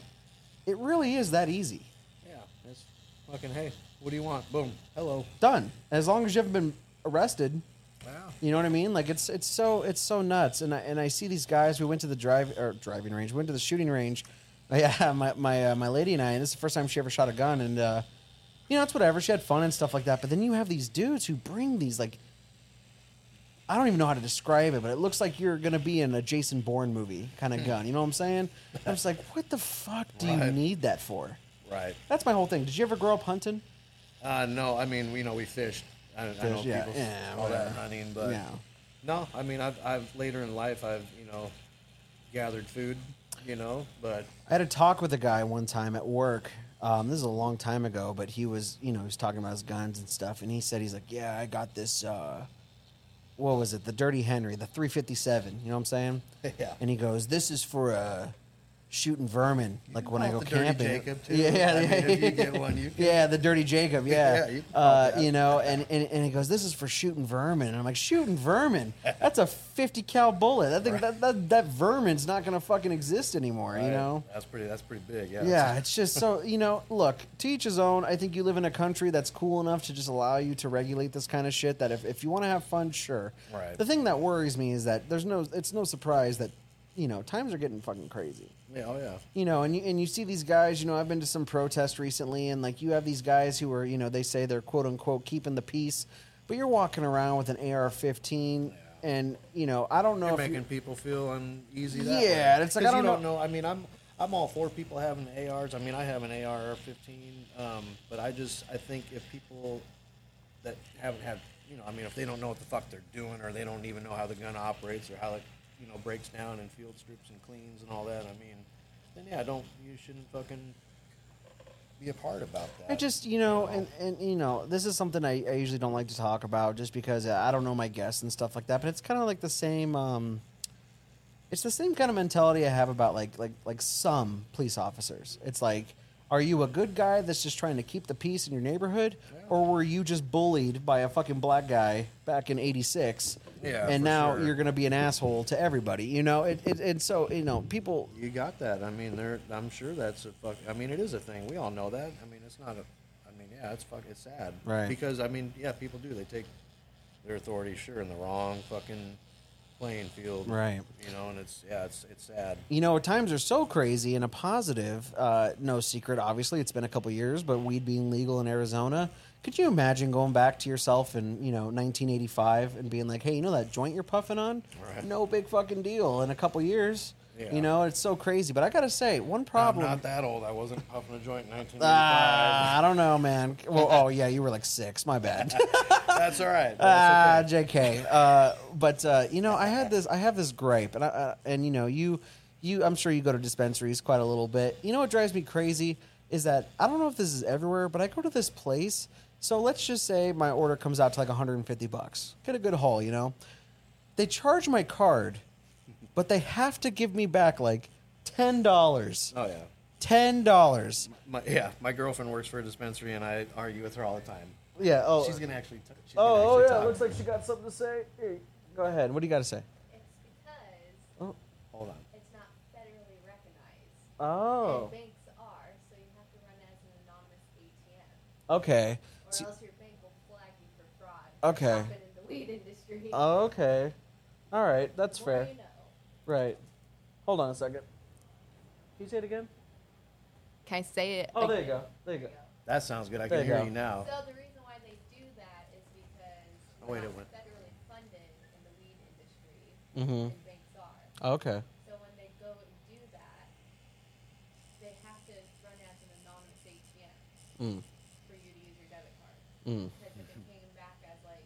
It really is that easy. yeah, it's fucking. Hey, what do you want? Boom. Hello. Done. As long as you haven't been arrested. Wow. You know what I mean? Like it's it's so it's so nuts. And I and I see these guys. We went to the drive or driving range. We went to the shooting range. Yeah, my my uh, my lady and I. And this is the first time she ever shot a gun. And uh, you know, it's whatever. She had fun and stuff like that. But then you have these dudes who bring these like. I don't even know how to describe it, but it looks like you're gonna be in a Jason Bourne movie kind of gun. You know what I'm saying? I was like, what the fuck do you Right. need that for? Right. That's my whole thing. Did you ever grow up hunting? Uh, no, I mean, you know, we fished. I, I know yeah, people yeah, all that hunting, but Yeah. no, I mean, I've, I've later in life, I've you know, gathered food, you know, but I had a talk with a guy one time at work. Um, this is a long time ago, but he was, you know, he was talking about his guns and stuff, and he said he's like, "Yeah, I got this. Uh, what was it? The Dirty Henry, the 357. You know what I'm saying? Yeah. And he goes, "This is for uh, shooting vermin, like when I go call it Dirty camping." Jacob, too. Yeah, yeah, I mean, you get one, you can- yeah, the Dirty Jacob. Yeah, Yeah, you uh, you know, and, and and he goes, "This is for shooting vermin," and I'm like, "Shooting vermin? That's a 50 cal bullet. I think that, that that vermin's not gonna fucking exist anymore." You know? that's pretty, that's pretty big. Yeah. Yeah, it's just so you know. Look, to each his own. I think you live in a country that's cool enough to just allow you to regulate this kind of shit. That if, if you want to have fun, sure. Right. The thing that worries me is that there's no. It's no surprise that you know times are getting fucking crazy. Yeah. Oh yeah. You know, and you, and you see these guys. You know, I've been to some protests recently, and like you have these guys who are, you know, they say they're quote unquote keeping the peace, but you're walking around with an AR-15, and you know, I don't know You're if making you, people feel uneasy. That Yeah, way. and it's like I don't know- don't know. I mean, I'm I'm all for people having ARs. I mean, I have an AR-15, um, but I just I think if people that haven't had, you know, I mean, if they don't know what the fuck they're doing, or they don't even know how the gun operates, or how it, you know, breaks down and field strips and cleans and all that. I mean, then yeah, don't you shouldn't fucking be a part about that. I just, you know, and, and you know, this is something I, I usually don't like to talk about just because I don't know my guests and stuff like that. But it's kind of like the same. Um, it's the same kind of mentality I have about like like like some police officers. It's like, are you a good guy that's just trying to keep the peace in your neighborhood, or were you just bullied by a fucking black guy back in '86? Yeah, and for now sure. you're gonna be an asshole to everybody. You know, it, it and so you know people. You got that. I mean, there. I'm sure that's a fuck. I mean, it is a thing. We all know that. I mean, it's not a. I mean, yeah, it's fuck. It's sad. Right. Because I mean, yeah, people do. They take their authority, sure, in the wrong fucking playing field. Right. You know, and it's yeah, it's it's sad. you know, times are so crazy and a positive. Uh, no secret, obviously, it's been a couple years, but weed being legal in Arizona. Could you imagine going back to yourself in you know 1985 and being like, "Hey, you know that joint you're puffing on? Right. No big fucking deal." In a couple years, Yeah. You know, it's so crazy. But I gotta say, one problem. I'm not that old. I wasn't puffing a joint in 1985. Ah, I don't know, man. Well, oh yeah, you were like six. My bad. That's all right. Ah, okay. Jk. Uh, but uh, you know, I had this. I have this gripe, and I, uh, and you know, you, you. I'm sure you go to dispensaries quite a little bit. You know what drives me crazy is that I don't know if this is everywhere, but I go to this place. So let's just say my order comes out to like 150 bucks. Get a good haul, you know. They charge my card, but they have to give me back like ten dollars. Oh yeah. Ten dollars. My, yeah, my girlfriend works for a dispensary, and I argue with her all the time. Yeah. Oh. She's gonna actually. T- she's oh, gonna Oh, oh yeah. talk. Looks like she got something to say. Here, go ahead. What do you got to say? It's because Oh. Hold on. it's not federally recognized. Oh. And banks are, so you have to run as an anonymous ATM. Okay. Or else your bank will flag you for fraud. Okay. Happen in the weed industry. okay. All right. That's more fair. You know. Right. Hold on a second. Can you say it again? Can I say it? Oh, there you go. There you go. That sounds good. I There can you hear go. you now. So the reason why they do that is because Oh, wait, you're it not went- federally funded in the weed industry, Mhm. and banks are. Okay. So when they go and do that, they have to run as an anonymous ATM Mm. for you to use your debit card. Mm. Because if it came back as like,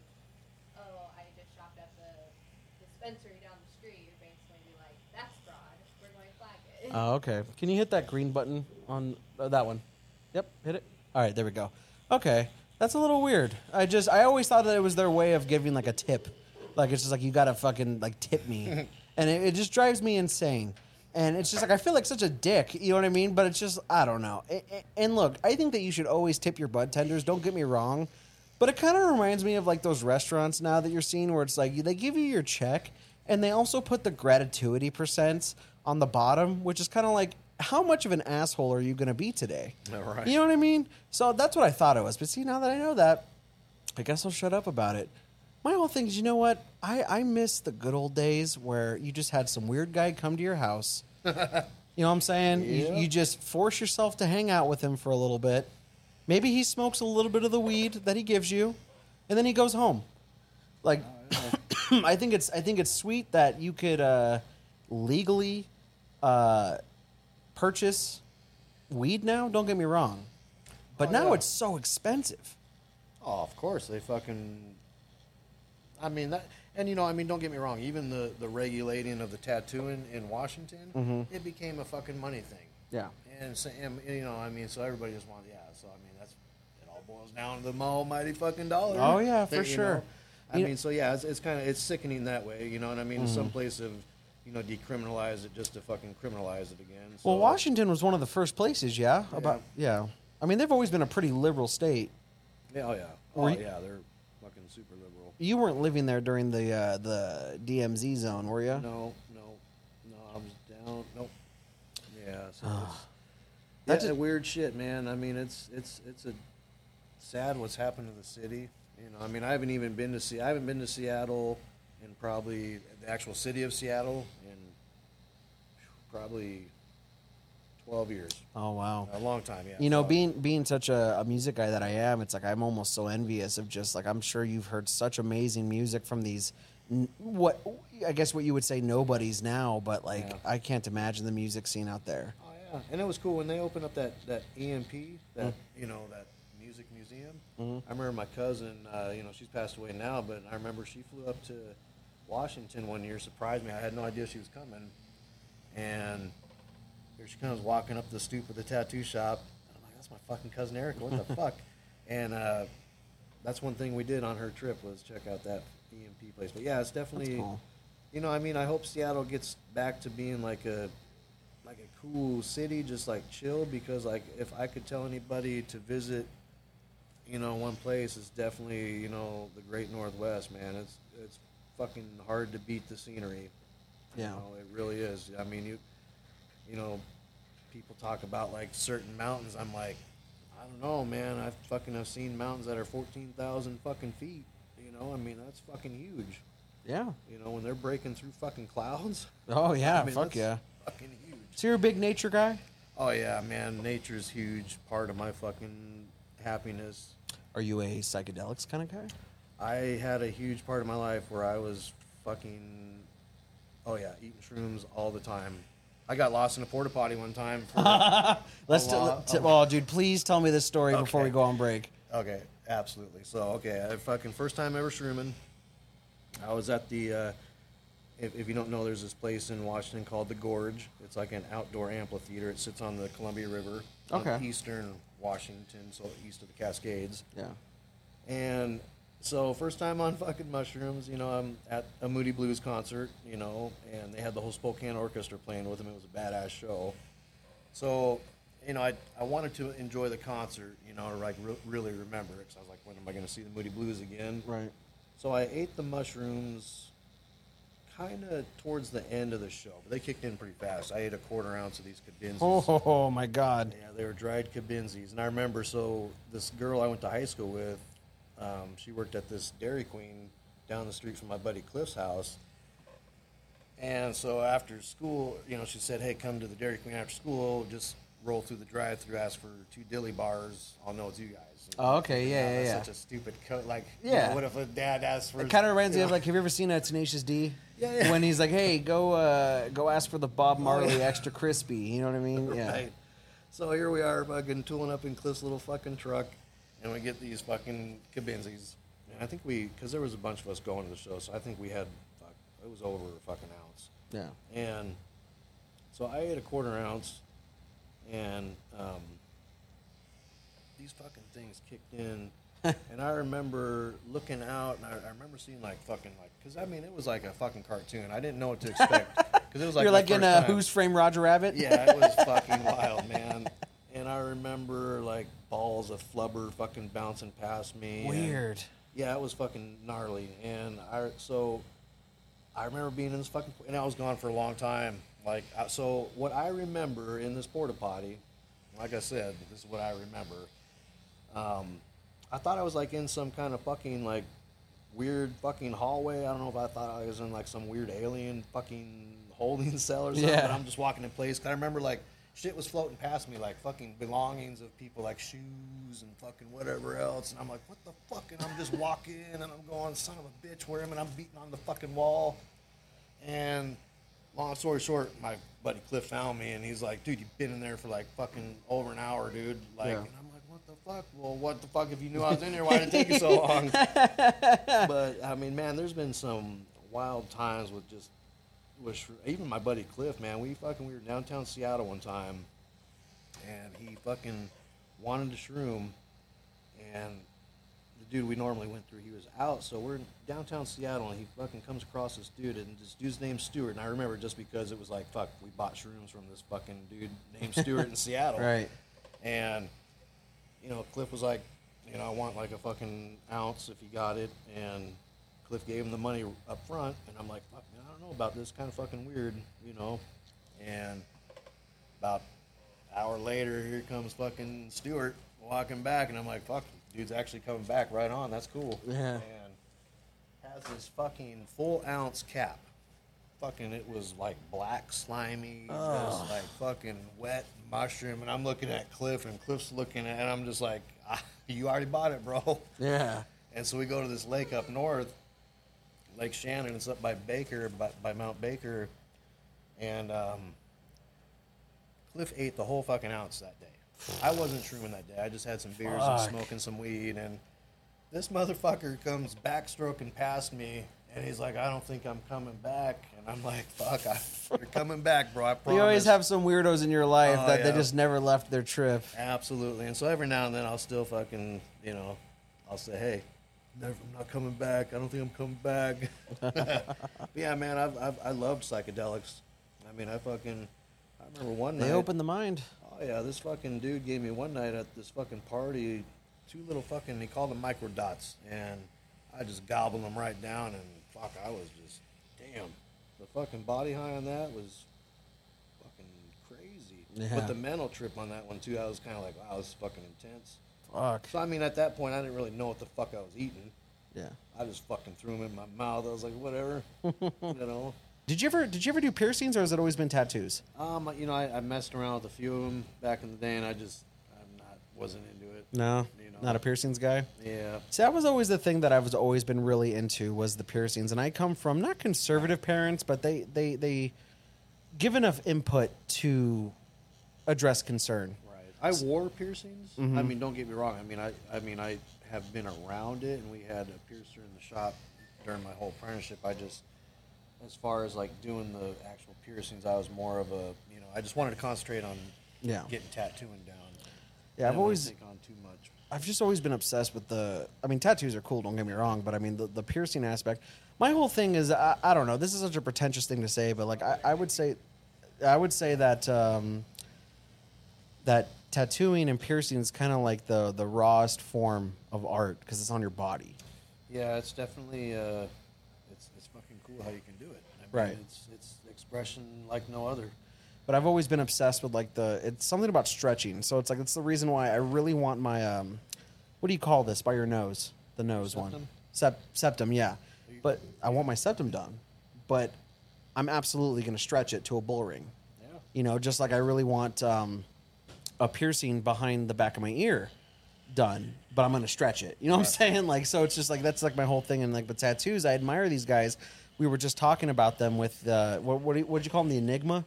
oh, I just shopped at the dispensary down the street, your bank's going to be like, that's fraud. We're going to flag it. Oh, okay. Can you hit that green button on uh, that one? Yep. Hit it. All right. There we go. Okay. That's a little weird. I just I always thought that it was their way of giving like a tip, like it's just like you gotta fucking like tip me, and it, it just drives me insane. And it's just like I feel like such a dick, you know what I mean? But it's just I don't know. And look, I think that you should always tip your bud tenders. Don't get me wrong, but it kind of reminds me of like those restaurants now that you're seeing where it's like they give you your check and they also put the gratituity percents on the bottom, which is kind of like how much of an asshole are you going to be today? Right. You know what I mean? So that's what I thought it was. But see, now that I know that, I guess I'll shut up about it. My whole thing is, you know what? I, I miss the good old days where you just had some weird guy come to your house. you know what I'm saying? You, Yeah. you just force yourself to hang out with him for a little bit. Maybe he smokes a little bit of the weed that he gives you, and then he goes home. Like, I think it's I think it's sweet that you could uh, legally uh, purchase weed now. Don't get me wrong, but Oh, now yeah. it's so expensive. Oh, of course they fucking. I mean that, and you know, I mean, don't get me wrong. Even the the regulating of the tattooing in Washington, it became a fucking money thing. Yeah. And, so, and you know, I mean, so everybody just wants, yeah. So I mean, that's it. All boils down to the almighty fucking dollar. Oh, yeah, for you sure. know? I You- mean, so yeah, it's, it's kind of it's sickening that way, you know. And I mean, Mm-hmm. some place have you know decriminalized it just to fucking criminalize it again. Well, Washington was one of the first places. Yeah. About yeah. I mean, they've always been a pretty liberal state. Yeah, oh yeah, oh yeah, they're fucking super liberal. You weren't living there during the uh, the DMZ zone, were you? No, no, no. I was down. Nope. Yeah. So Ah. it's, That's that's a- weird shit, man. I mean, it's it's it's a sad what's happened to the city. You know, I mean, I haven't even been to see. I haven't been to Seattle in probably the actual city of Seattle in probably twelve years. Oh wow. A long time, yeah. You know, being being such a, a music guy that I am, it's like I'm almost so envious of just like I'm sure you've heard such amazing music from these what I guess what you would say nobodies now, but like Yeah. I can't imagine the music scene out there. Oh yeah, and it was cool when they opened up that that EMP, that Mm. you know that music museum. Mm-hmm. I remember my cousin, uh, you know, she's passed away now, but I remember she flew up to Washington one year, surprised me. I had no idea she was coming, and here she comes walking up the stoop of the tattoo shop. And I'm like, that's my fucking cousin Erica. What the fuck? And uh, that's one thing we did on her trip was check out that EMP place. But yeah, it's definitely. cool. You know, I mean, I hope Seattle gets back to being like a like a cool city, just like chill. Because like, if I could tell anybody to visit, you know, one place, it's definitely you know the Great Northwest, man. It's it's fucking hard to beat the scenery. Yeah. You know, it really is. I mean, you you know, people talk about like certain mountains. I'm like, I don't know, man. I fucking have seen mountains that are fourteen thousand fucking feet. You know, I mean, that's fucking huge. Yeah. You know, when they're breaking through fucking clouds. Oh yeah, I mean, fuck yeah. Fucking huge. So you're a big nature guy? Oh yeah, man. Nature's huge part of my fucking happiness. Are you a psychedelics kind of guy? I had a huge part of my life where I was fucking, oh yeah, eating shrooms all the time. I got lost in a porta potty one time. For, Let's. T- lot- t- oh, dude, please tell me this story before we Okay. go on break. Okay, absolutely. So, okay, I fucking first time ever shrooming. I was at the. Uh, if, if you don't know, there's this place in Washington called the Gorge. It's like an outdoor amphitheater. It sits on the Columbia River, on Okay. eastern Washington, so east of the Cascades. Yeah. And so, first time on fucking mushrooms, you know, I'm at a Moody Blues concert, you know, and they had the whole Spokane Orchestra playing with them. It was a badass show. So, you know, I, I wanted to enjoy the concert, you know, to like re- really remember it. Because I was like, when am I going to see the Moody Blues again? Right. So I ate the mushrooms kind of towards the end of the show, but they kicked in pretty fast. I ate a quarter ounce of these cadenzas. Oh, my God. Yeah, they were dried cubensis. And I remember, so this girl I went to high school with, um, she worked at this Dairy Queen down the street from my buddy Cliff's house. And so after school, you know, she said, hey, come to the Dairy Queen after school, just roll through the drive through, ask for two dilly bars. I'll know it's you guys. Oh, okay, yeah, yeah, yeah. Such a stupid cut. Like, you Yeah. know, what if a dad asks for It kind of reminds me of like, have you ever seen a Tenacious D? Yeah, yeah. When he's like, "Hey, go, uh, go ask for the Bob Marley extra crispy." You know what I mean? Yeah. Right. So here we are, fucking tooling up in Cliff's little fucking truck, and we get these fucking cubensis. And I think we, because there was a bunch of us going to the show, so I think we had, fuck, it was over a fucking ounce. Yeah. And so I ate a quarter ounce, and um, these fucking things kicked in. and I remember looking out, and I, I remember seeing like fucking like, because I mean, it was like a fucking cartoon. I didn't know what to expect. Because it was like You're like in uh, time. Who's Frame Roger Rabbit? Yeah, it was fucking wild, man. And I remember like balls of flubber fucking bouncing past me. and- Weird. yeah, it was fucking gnarly. And I so I remember being in this fucking and I was gone for a long time. Like so, what I remember in this porta potty, like I said, this is what I remember. Um, I thought I was like in some kind of fucking like weird fucking hallway. I don't know if I thought I was in like some weird alien fucking holding cell or something. Yeah. But I'm just walking in place. 'Cause I remember like shit was floating past me, like fucking belongings of people, like shoes and fucking whatever else. And I'm like, what the fuck? And I'm just walking and I'm going, son of a bitch, where am I? And I'm beating on the fucking wall. And long story short, my buddy Cliff found me and he's like, dude, you've been in there for like fucking over an hour, dude. Like, Yeah. and I'm like, what the fuck? Well, what the fuck? If you knew I was in here, why did it take you so long? but I mean, man, there's been some wild times with just shro- even my buddy Cliff, man. We fucking we were downtown Seattle one time, and he fucking wanted to shroom, and the dude we normally went through, he was out. So we're in downtown Seattle, and he fucking comes across this dude, and this dude's named Stewart. And I remember just because it was like, fuck, we bought shrooms from this fucking dude named Stewart in Seattle, Right. and you know, Cliff was like, you know, I want like a fucking ounce if you got it, and Cliff gave him the money up front, and I'm like, fuck, man, I don't know about this, kind of fucking weird, you know, and about an hour later, here comes fucking Stewart walking back, and I'm like, fuck, dude's actually coming back right on, that's cool, Yeah. and has this fucking full ounce cap. Fucking, it was like black, slimy, just like fucking wet mushroom. And I'm looking at Cliff, and Cliff's looking at, and I'm just like, ah, "You already bought it, bro." Yeah. And so we go to this lake up north, Lake Shannon. It's up by Baker, by, by Mount Baker, and um, Cliff ate the whole fucking ounce that day. I wasn't shrooming that day. I just had some beers Fuck. and smoking some weed, and this motherfucker comes backstroking past me, and he's like, "I don't think I'm coming back," and I'm like, "Fuck, I, you're coming back, bro. I promise." You always have some weirdos in your life Oh, that they yeah. just never left their trip. Absolutely. And so every now and then I'll still fucking, you know, I'll say, hey, never, I'm not coming back. I don't think I'm coming back. Yeah, man, I've, I've, I loved psychedelics. I mean, I fucking, I remember one night. They night. open the mind. Oh, yeah, this fucking dude gave me one night at this fucking party two little fucking, he called them micro dots. And I just gobbled them right down. And fuck, I was just, damn. The fucking body high on that was fucking crazy. Yeah. But the mental trip on that one, too, I was kind of like, wow, this is fucking intense. Fuck. So, I mean, at that point, I didn't really know what the fuck I was eating. Yeah. I just fucking threw them in my mouth. I was like, whatever, you know. Did you ever did you ever do piercings or has it always been tattoos? Um, you know, I, I messed around with a few of them back in the day, and I just, I'm not, wasn't into it. No. You know. Not a piercings guy. Yeah. See, that was always the thing that I was always been really into was the piercings, and I come from not conservative parents, but they they they give enough input to address concern. I wore piercings. I mean, don't get me wrong. I mean, I, I mean, I have been around it, and we had a piercer in the shop during my whole apprenticeship. I just, as far as like doing the actual piercings, I was more of a, you know, I just wanted to concentrate on Yeah. getting tattooing down. Yeah, I've always take on too much. I've just always been obsessed with the. I mean, tattoos are cool. Don't get me wrong, but I mean the, the piercing aspect. My whole thing is I, I don't know. This is such a pretentious thing to say, but like I, I would say, I would say that um, that tattooing and piercing is kind of like the the rawest form of art because it's on your body. Yeah, it's definitely, uh, it's it's fucking cool how you can do it. I mean, Right. It's it's expression like no other. But I've always been obsessed with like the. It's something about stretching. So it's like it's the reason why I really want my um, what do you call this by your nose? The nose one. Septum? Sep- septum, yeah. But I want my septum done. But I'm absolutely going to stretch it to a bull ring. Yeah. You know, just like I really want um, a piercing behind the back of my ear done, but I'm going to stretch it. You know what I'm saying? Like, so it's just like that's like my whole thing. And like with tattoos, I admire these guys. We were just talking about them with uh, what what do you, call them? The Enigma.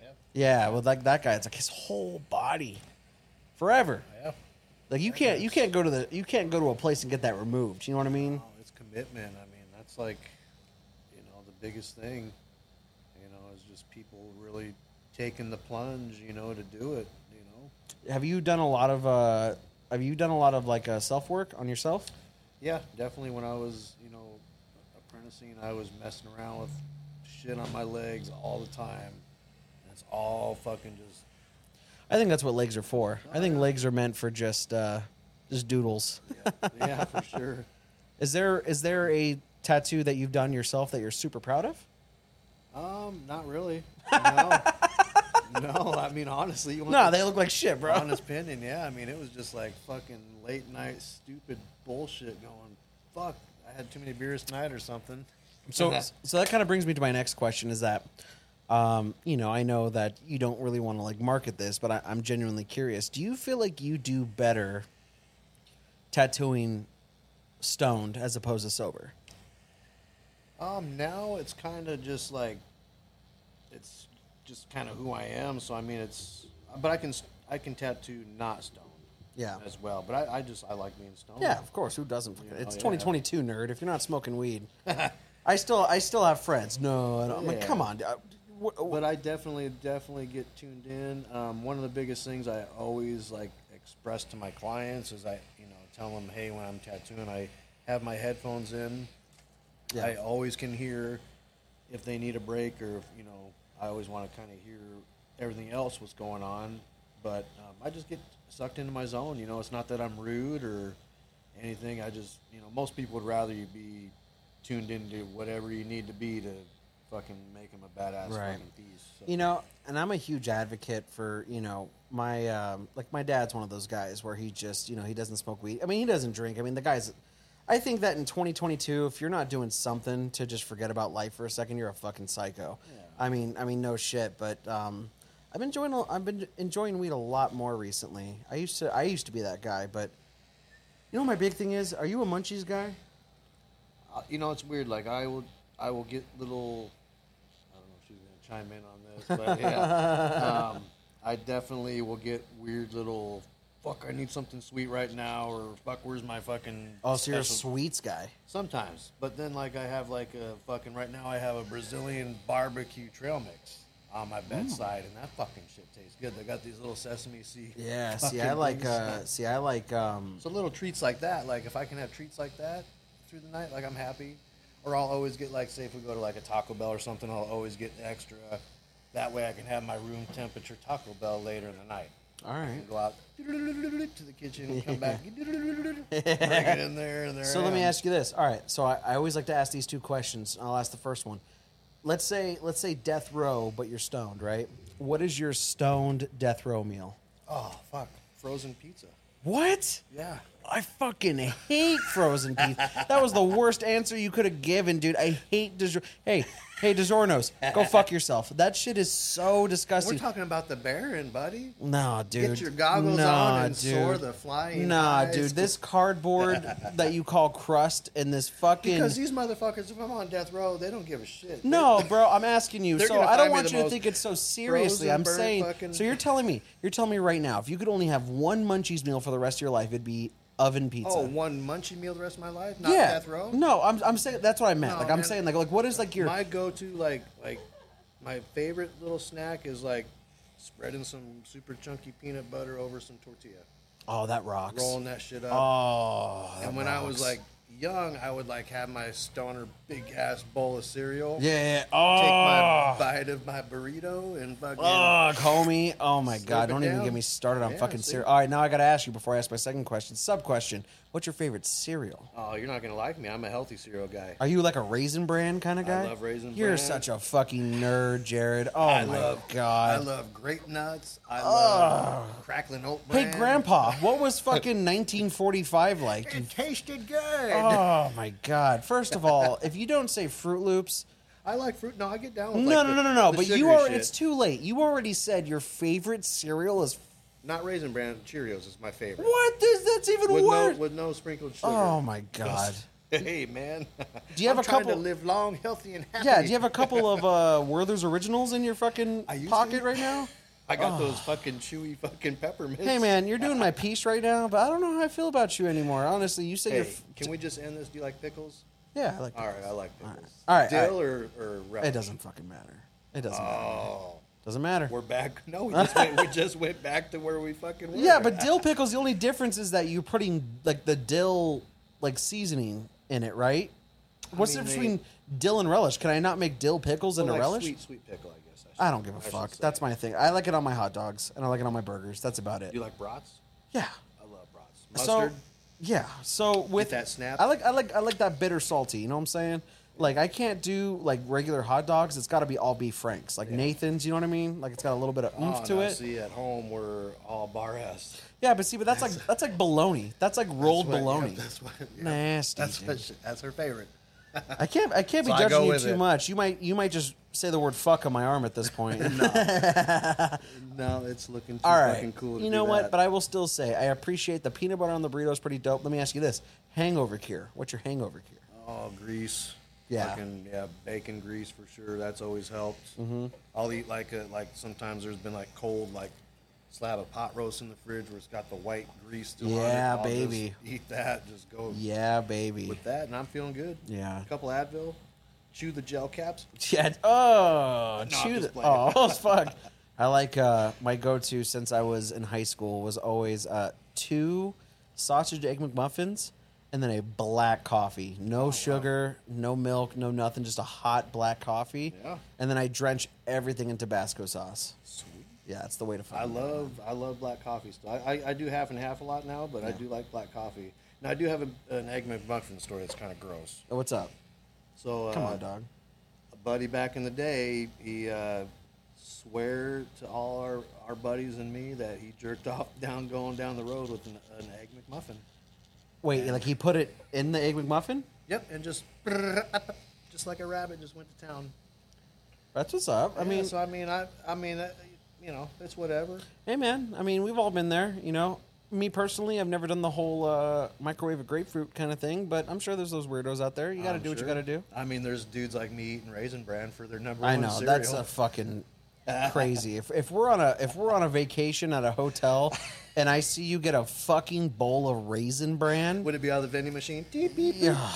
Yeah, Yeah. well, like that guy, it's like his whole body, forever. Yeah. Like you can't you can't go to the you can't go to a place and get that removed. You know what I mean? Oh, it's commitment. I mean, that's like, you know, the biggest thing. You know, is just people really taking the plunge. You know, to do it. Have you done a lot of uh, have you done a lot of like uh, self work on yourself? Yeah, definitely. When I was, you know, apprenticing, I was messing around with shit on my legs all the time. And it's all fucking just. I think that's what legs are for. I think legs are meant for just uh, just doodles. Yeah, yeah for sure. Is there is there a tattoo that you've done yourself that you're super proud of? Um, not really. No. No, I mean honestly, you want No, the they look like shit, bro. honest opinion, yeah. I mean, it was just like fucking late night stupid bullshit going. Fuck, I had too many beers tonight or something. So, so that kind of brings me to my next question: is that, um, you know, I know that you don't really want to like market this, but I, I'm genuinely curious. Do you feel like you do better tattooing stoned as opposed to sober? Um, now it's kind of just like, just kind of who I am. So I mean, it's, but I can I can tattoo not stone. Yeah. As well, but I, I just I like being stoned. Yeah, of course. Who doesn't? You know, it's yeah. 2022, nerd. If you're not smoking weed, I still I still have friends. No, I don't. I'm like, come on. uh, wh- wh- But I definitely, definitely get tuned in. Um, one of the biggest things I always like express to my clients is I, you know, tell them, hey, when I'm tattooing, I have my headphones in. Yeah. I always can hear if they need a break or if, you know, I always want to kind of hear everything else what's going on. But um, I just get sucked into my zone. You know, it's not that I'm rude or anything. I just, you know, most people would rather you be tuned into whatever you need to be to fucking make them a badass Right. fucking piece. So. You know, and I'm a huge advocate for you know my um, like my dad's one of those guys where he just you know he doesn't smoke weed. I mean, he doesn't drink. I mean, the guy's. I think that in 2022, if you're not doing something to just forget about life for a second, you're a fucking psycho. I mean, I mean, no shit. But um, I've been enjoying. I've been enjoying weed a lot more recently. I used to. I used to be that guy, but you know, what my big thing is. Are you a munchies guy? Uh, you know, it's weird. Like I will, I will get little. I don't know if she's gonna chime in on this, but yeah, um, I definitely will get weird little. Fuck! I need something sweet right now, or fuck, where's my fucking? Oh, so you're a special-" sweets guy. Sometimes, but then like I have like a fucking right now I have a Brazilian barbecue trail mix on my bedside, and that fucking shit tastes good. They got these little sesame seed. Yeah. See, fucking I like. things. Uh, see, I like. Um, So little treats like that, like if I can have treats like that through the night, like I'm happy. Or I'll always get like, say if we go to like a Taco Bell or something, I'll always get extra. That way I can have my room temperature Taco Bell later in the night. All right. go out to the kitchen and come back, bring it in there, and there. So let me ask you this. All right. So I, I always like to ask these two questions. I'll ask the first one. Let's say let's say death row, but you're stoned, right? What is your stoned death row meal? Oh fuck, frozen pizza. What? Yeah. I fucking hate frozen pizza. That was the worst answer you could have given, dude. I hate DiGiorno. Hey, hey, DiGiorno's, go fuck yourself. That shit is so disgusting. We're talking about the Baron, buddy. Nah, dude. Get your goggles Nah, on and dude. soar the flying Nah, eyes. dude. This cardboard that you call crust and this fucking. Because these motherfuckers, if I'm on death row, they don't give a shit. No, bro, I'm asking you. So I don't want you to think it's so seriously. I'm saying. fucking- So you're telling me, you're telling me right now, if you could only have one Munchies meal for the rest of your life, it'd be oven pizza. Oh, one munchie meal the rest of my life? Not yeah. death row? No, I'm, I'm saying that's what I meant. No, like I'm man. saying, like like what is like your My go-to, like, like, my favorite little snack is like spreading some super chunky peanut butter over some tortilla, oh that rocks. rolling that shit up. Oh, and when I was like young, I would like have my stoner big ass bowl of cereal. yeah, Take my oh, bite of my burrito and fucking. Ugh, homie. Oh my god! Don't even down. get me started on Yeah, fucking see? cereal. All right, now I got to ask you before I ask my second question. Sub question: What's your favorite cereal? Oh, you're not gonna like me. I'm a healthy cereal guy. Are you like a raisin bran kind of guy? I love Raisin You're Bran. such a fucking nerd, Jared. Oh I my love god. I love grape nuts. I love crackling oat Hey, bran. Grandpa, what was fucking 1945 like? You- It tasted good. Oh my God! First of all, if you don't say Froot Loops, I like fruit. No, I get down with no, like no, the- no, no, no. the But you sugary are. shit. It's too late. You already said your favorite cereal is not raisin bran. Cheerios is my favorite. What is that's even With no, worse. with no sprinkled sugar. oh my God! Hey man, Do you have I'm a trying couple- to live long, healthy, and happy? Yeah. Do you have a couple of uh, Werther's originals in your fucking pocket to. right now? I got those fucking chewy fucking peppermints. Hey man, you're doing my piece right now, but I don't know how I feel about you anymore. Honestly, you say Hey, you're. f- can we just end this? Do you like pickles? Yeah, I like. All right, I like pickles. All right, Dill or or relish? It doesn't fucking matter. It doesn't matter. Doesn't matter. we're back. No, we just went, we just went back to where we fucking were. Yeah, but dill pickles. The only difference is that you're putting like the dill like seasoning in it, right? What's mean, the they- difference between dill and relish? Can I not make dill pickles into like relish? Sweet, sweet pickle, I guess. I don't give a should fuck. say. That's my thing. I like it on my hot dogs and I like it on my burgers. That's about it. You like brats? yeah. I love brats. So Mustard. yeah. So with that snap? I like I like I like that bitter salty. You know what I'm saying? Like I can't do like regular hot dogs. It's got to be all beef franks, like Nathan's. You know what I mean? Like it's got a little bit of oomph oh, to no, it. See, at home we're all bar. Yeah, but see, but that's like that's like bologna. That's like rolled That's what- bologna. yeah, that's what, yeah. Nasty. That's what she, that's her favorite. I can't. I can't be So go judging you too it. much. You might. You might just say the word "fuck" on my arm at this point. No, no, it's looking too All right. fucking cool. To you know what? that. But I will still say I appreciate the peanut butter on the burrito is pretty dope. Let me ask you this: hangover cure. What's your hangover cure? Oh, grease. Yeah. Fucking, yeah, bacon grease for sure. That's always helped. Mm-hmm. I'll eat like a, like sometimes there's been like cold like slab of pot roast in the fridge where it's got the white grease still on it. Yeah, baby. Eat that. Just go Yeah, baby. with that, and I'm feeling good. Yeah. A couple Advil. Chew the gel caps. Yeah. Oh, No, chew the. Oh, fuck. I like uh, my go-to since I was in high school was always uh, two sausage egg McMuffins and then a black coffee. Oh, No sugar, no milk, no nothing, just a hot black coffee. Yeah. And then I drench everything in Tabasco sauce. Sweet. Yeah, that's the way to find I it. love I love black coffee still. I, I, I do half and half a lot now, but I do like black coffee. Now I do have a, an egg McMuffin story that's kind of gross. Oh, what's up? So Come uh, on, dog. a buddy back in the day, he uh, swear to all our, our buddies and me that he jerked off down going down the road with an, an egg McMuffin. Wait, like he put it in the egg McMuffin? Yep, and just just like a rabbit, just went to town. That's what's up. I Yeah, mean, so I mean, I I mean, uh, you know, it's whatever. Hey man, I mean we've all been there, you know. Me personally, I've never done the whole uh, microwave a grapefruit kind of thing, but I'm sure there's those weirdos out there. You got to I'm do what you got to do. I mean, there's dudes like me eating raisin bran for their number one. I one know cereal. that's a fucking crazy. if if we're on a if we're on a vacation at a hotel, and I see you get a fucking bowl of raisin bran, Would it be out of the vending machine? Beep, beep, beep. yeah,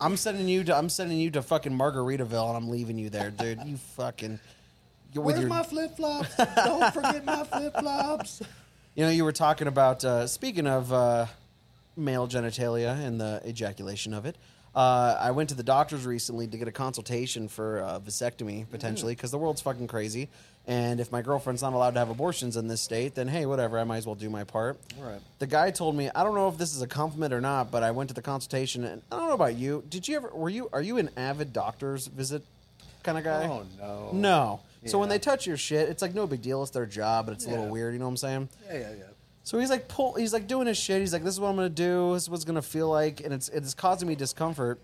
I'm sending you to I'm sending you to fucking Margaritaville, and I'm leaving you there, dude. You fucking. you- with Where's your- my flip flops? Don't forget my flip flops. You know, you were talking about uh, speaking of uh, male genitalia and the ejaculation of it. Uh, I went to the doctors recently to get a consultation for uh, vasectomy potentially because the world's fucking crazy. And if my girlfriend's not allowed to have abortions in this state, then hey, whatever, I might as well do my part. Right. The guy told me, I don't know if this is a compliment or not, but I went to the consultation, and I don't know about you. Did you ever? Were you? Are you an avid doctor's visit kind of guy? Oh no. No. So when Yeah. they touch your shit, it's like no big deal. It's their job, but it's a little Yeah. weird. You know what I'm saying? Yeah, yeah, yeah. So he's like pull. He's like doing his shit. He's like, "This is what I'm gonna do. This is what's gonna feel like," and it's it's causing me discomfort.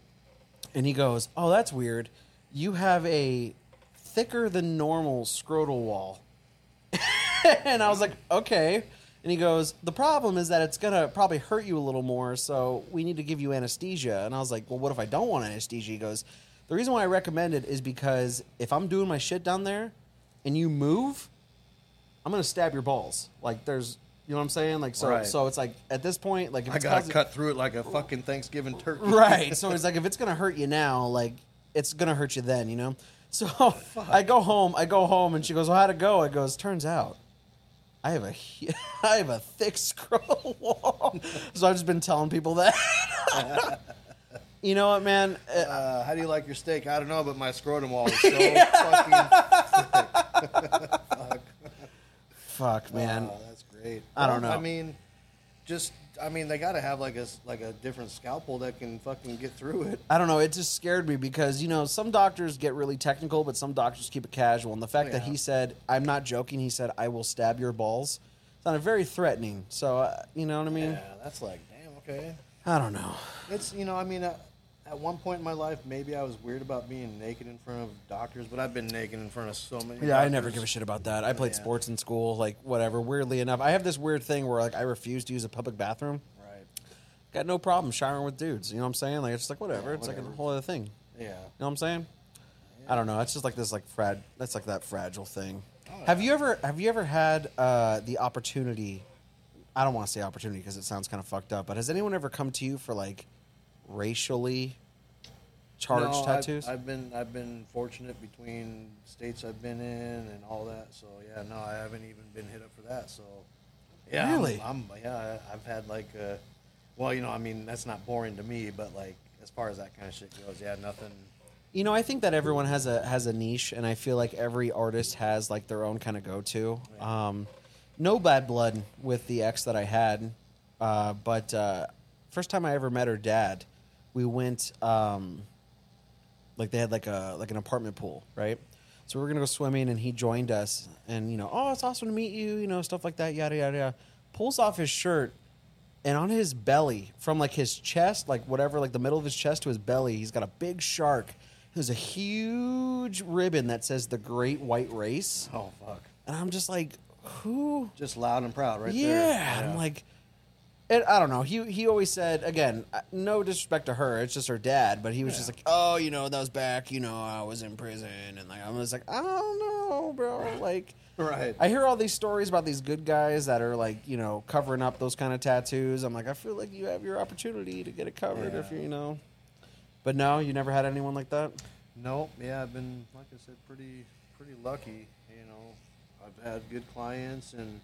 And he goes, "Oh, that's weird. You have a thicker than normal scrotal wall." and I was like, "Okay." And he goes, "The problem is that it's gonna probably hurt you a little more, so we need to give you anesthesia." And I was like, "Well, what if I don't want anesthesia?" He goes, "The reason why I recommend it is because if I'm doing my shit down there, and you move, I'm gonna stab your balls. Like there's, you know what I'm saying? Like so, Right. so it's like at this point, like if I gotta causing- cut through it like a fucking Thanksgiving turkey. right. So it's like if it's gonna hurt you now, like it's gonna hurt you then, you know. So I go home. I go home, and she goes, "Well, how'd it go?" I goes, "Turns out." I have a I have a thick scroll wall, so I've just been telling people that. you know what, man? Uh, Uh, how do you like your steak? I don't know, but my scrotum wall is so fucking. thick. Fuck, man. Oh, I don't know. I mean, just I mean, they got to have like a like a different scalpel that can fucking get through it. I don't know. It just scared me because you know some doctors get really technical, but some doctors keep it casual. And the fact that Yeah. he said, "I'm not joking," he said, "I will stab your balls," sounded very threatening. So uh, you know what I mean? Yeah, that's like damn. Okay, I don't know. it's you know I mean. Uh, at one point in my life, maybe I was weird about being naked in front of doctors, but I've been naked in front of so many. Yeah, I never give a shit about that. I played Yeah. sports in school, like whatever. Weirdly enough, I have this weird thing where like I refuse to use a public bathroom. Right. Got no problem showering with dudes. You know what I'm saying? Like it's just like whatever. Yeah, it's like a whole other thing. Yeah. You know what I'm saying? I don't know. It's just like this like frag. That's like that fragile thing. Oh, Have you ever have you ever had uh, the opportunity? I don't want to say opportunity because it sounds kind of fucked up. But has anyone ever come to you for like racially charged No, I've- tattoos? I've, been I've been fortunate between states I've been in and all that. So yeah, no, I haven't even been hit up for that. So yeah, I'm- Really? I'm, yeah, I- I've had like uh well, you know, I mean that's not boring to me, but like as far as that kind of shit goes, yeah, nothing. You know, I think that everyone has a has a niche, and I feel like every artist has like their own kind of go to. Um, no bad blood with the ex that I had, uh, but uh, first time I ever met her dad, we went um, like they had like a like an apartment pool, right? So we are gonna go swimming, and he joined us, and you know, oh, it's awesome to meet you, you know, stuff like that, yada yada yada. Pulls off his shirt, and on his belly, from like his chest, like whatever, like the middle of his chest to his belly, he's got a big shark. There's a huge ribbon that says the Great White Race, Oh fuck, and I'm just like, who? just loud and proud, right there? yeah, there. I'm like, it, I don't know. He he always said again, uh, no disrespect to her, it's just her dad, but he was just like, oh, you know, that was back, you know, I was in prison, and like I was like, I don't know, bro, like. right. I hear all these stories about these good guys that are like, you know, covering up those kind of tattoos. I'm like, I feel like you have your opportunity to get it covered if you, you know. But no, you never had anyone like that. Nope. Yeah, I've been, like I said, pretty pretty lucky. You know, I've had good clients, and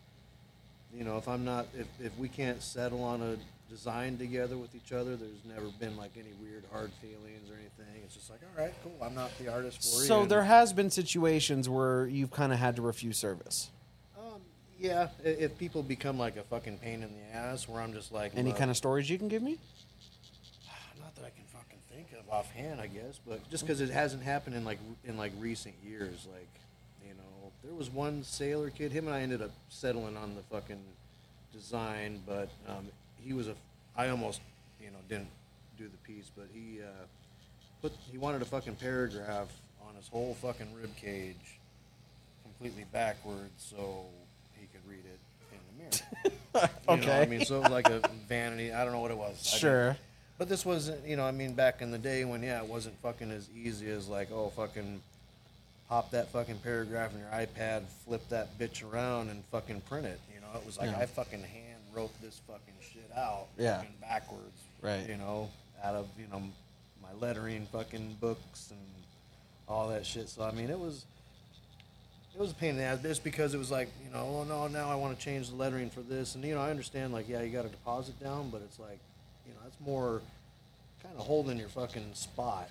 you know, if I'm not, if if we can't settle on a design together with each other, there's never been like any weird hard feelings or anything. It's just like, all right, cool. I'm not the artist for you. So there has been situations where you've kind of had to refuse service. um, yeah, i- if people become like a fucking pain in the ass, where I'm just like, Any look, kind of stories you can give me? not that I can fucking think of offhand, I guess, but just because it hasn't happened in like in like recent years, like there was one sailor kid. Him and I ended up settling on the fucking design, but um, he was a. I almost you know didn't do the piece, but he uh, put he wanted a fucking paragraph on his whole fucking rib cage, completely backwards, so he could read it in the mirror. You know, Okay. I mean, so it was like a vanity. I don't know what it was. Sure. but this wasn't, you know, I mean, back in the day when, yeah, it wasn't fucking as easy as like, oh, fucking pop that fucking paragraph in your iPad, flip that bitch around, and fucking print it. You know, it was like Yeah. I fucking hand wrote this fucking shit out, Yeah. fucking backwards, Right. You know, out of you know my lettering fucking books and all that shit. So I mean, it was. It was a pain in the ass just because it was like, you know, oh no, now I want to change the lettering for this. And, you know, I understand, like, yeah, you got a deposit down, but it's like, you know, that's more kind of holding your fucking spot,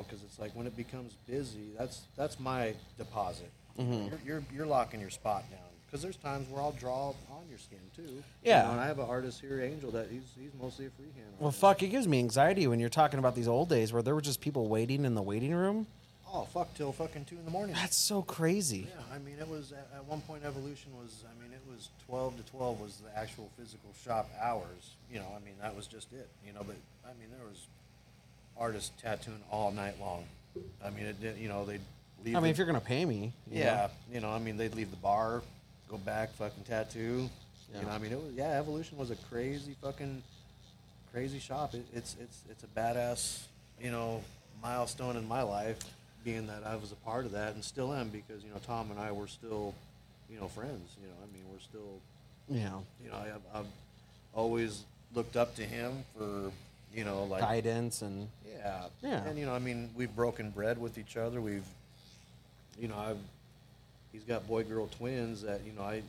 because it's like when it becomes busy, that's that's my deposit. Mm-hmm. You're, you're, you're locking your spot down. Because there's times where I'll draw on your skin too. Yeah. You know, and I have an artist here, Angel, that he's he's mostly a freehand. Well, artist. fuck, it gives me anxiety when you're talking about these old days where there were just people waiting in the waiting room. Oh fuck, till fucking two in the morning. That's so crazy. Yeah, I mean, it was at, at one point. Evolution was, I mean, it was twelve to twelve was the actual physical shop hours. You know, I mean, that was just it. You know, but I mean, there was artists tattooing all night long. I mean, it did. You know, they'd leave. I mean, the- if you're gonna pay me, you know. yeah, you know, I mean, they'd leave the bar, go back, fucking tattoo. Yeah. You know, I mean, it was yeah. Evolution was a crazy fucking crazy shop. It, it's it's it's a badass, you know, milestone in my life, being that I was a part of that and still am because you know Tom and I were still, you know, friends. You know, I mean, we're still, Yeah. you know, I, I've always looked up to him for, you know, like Guidance and yeah. Yeah. And you know, I mean, we've broken bread with each other. We've, you know, I've, he's got boy girl twins that you know I,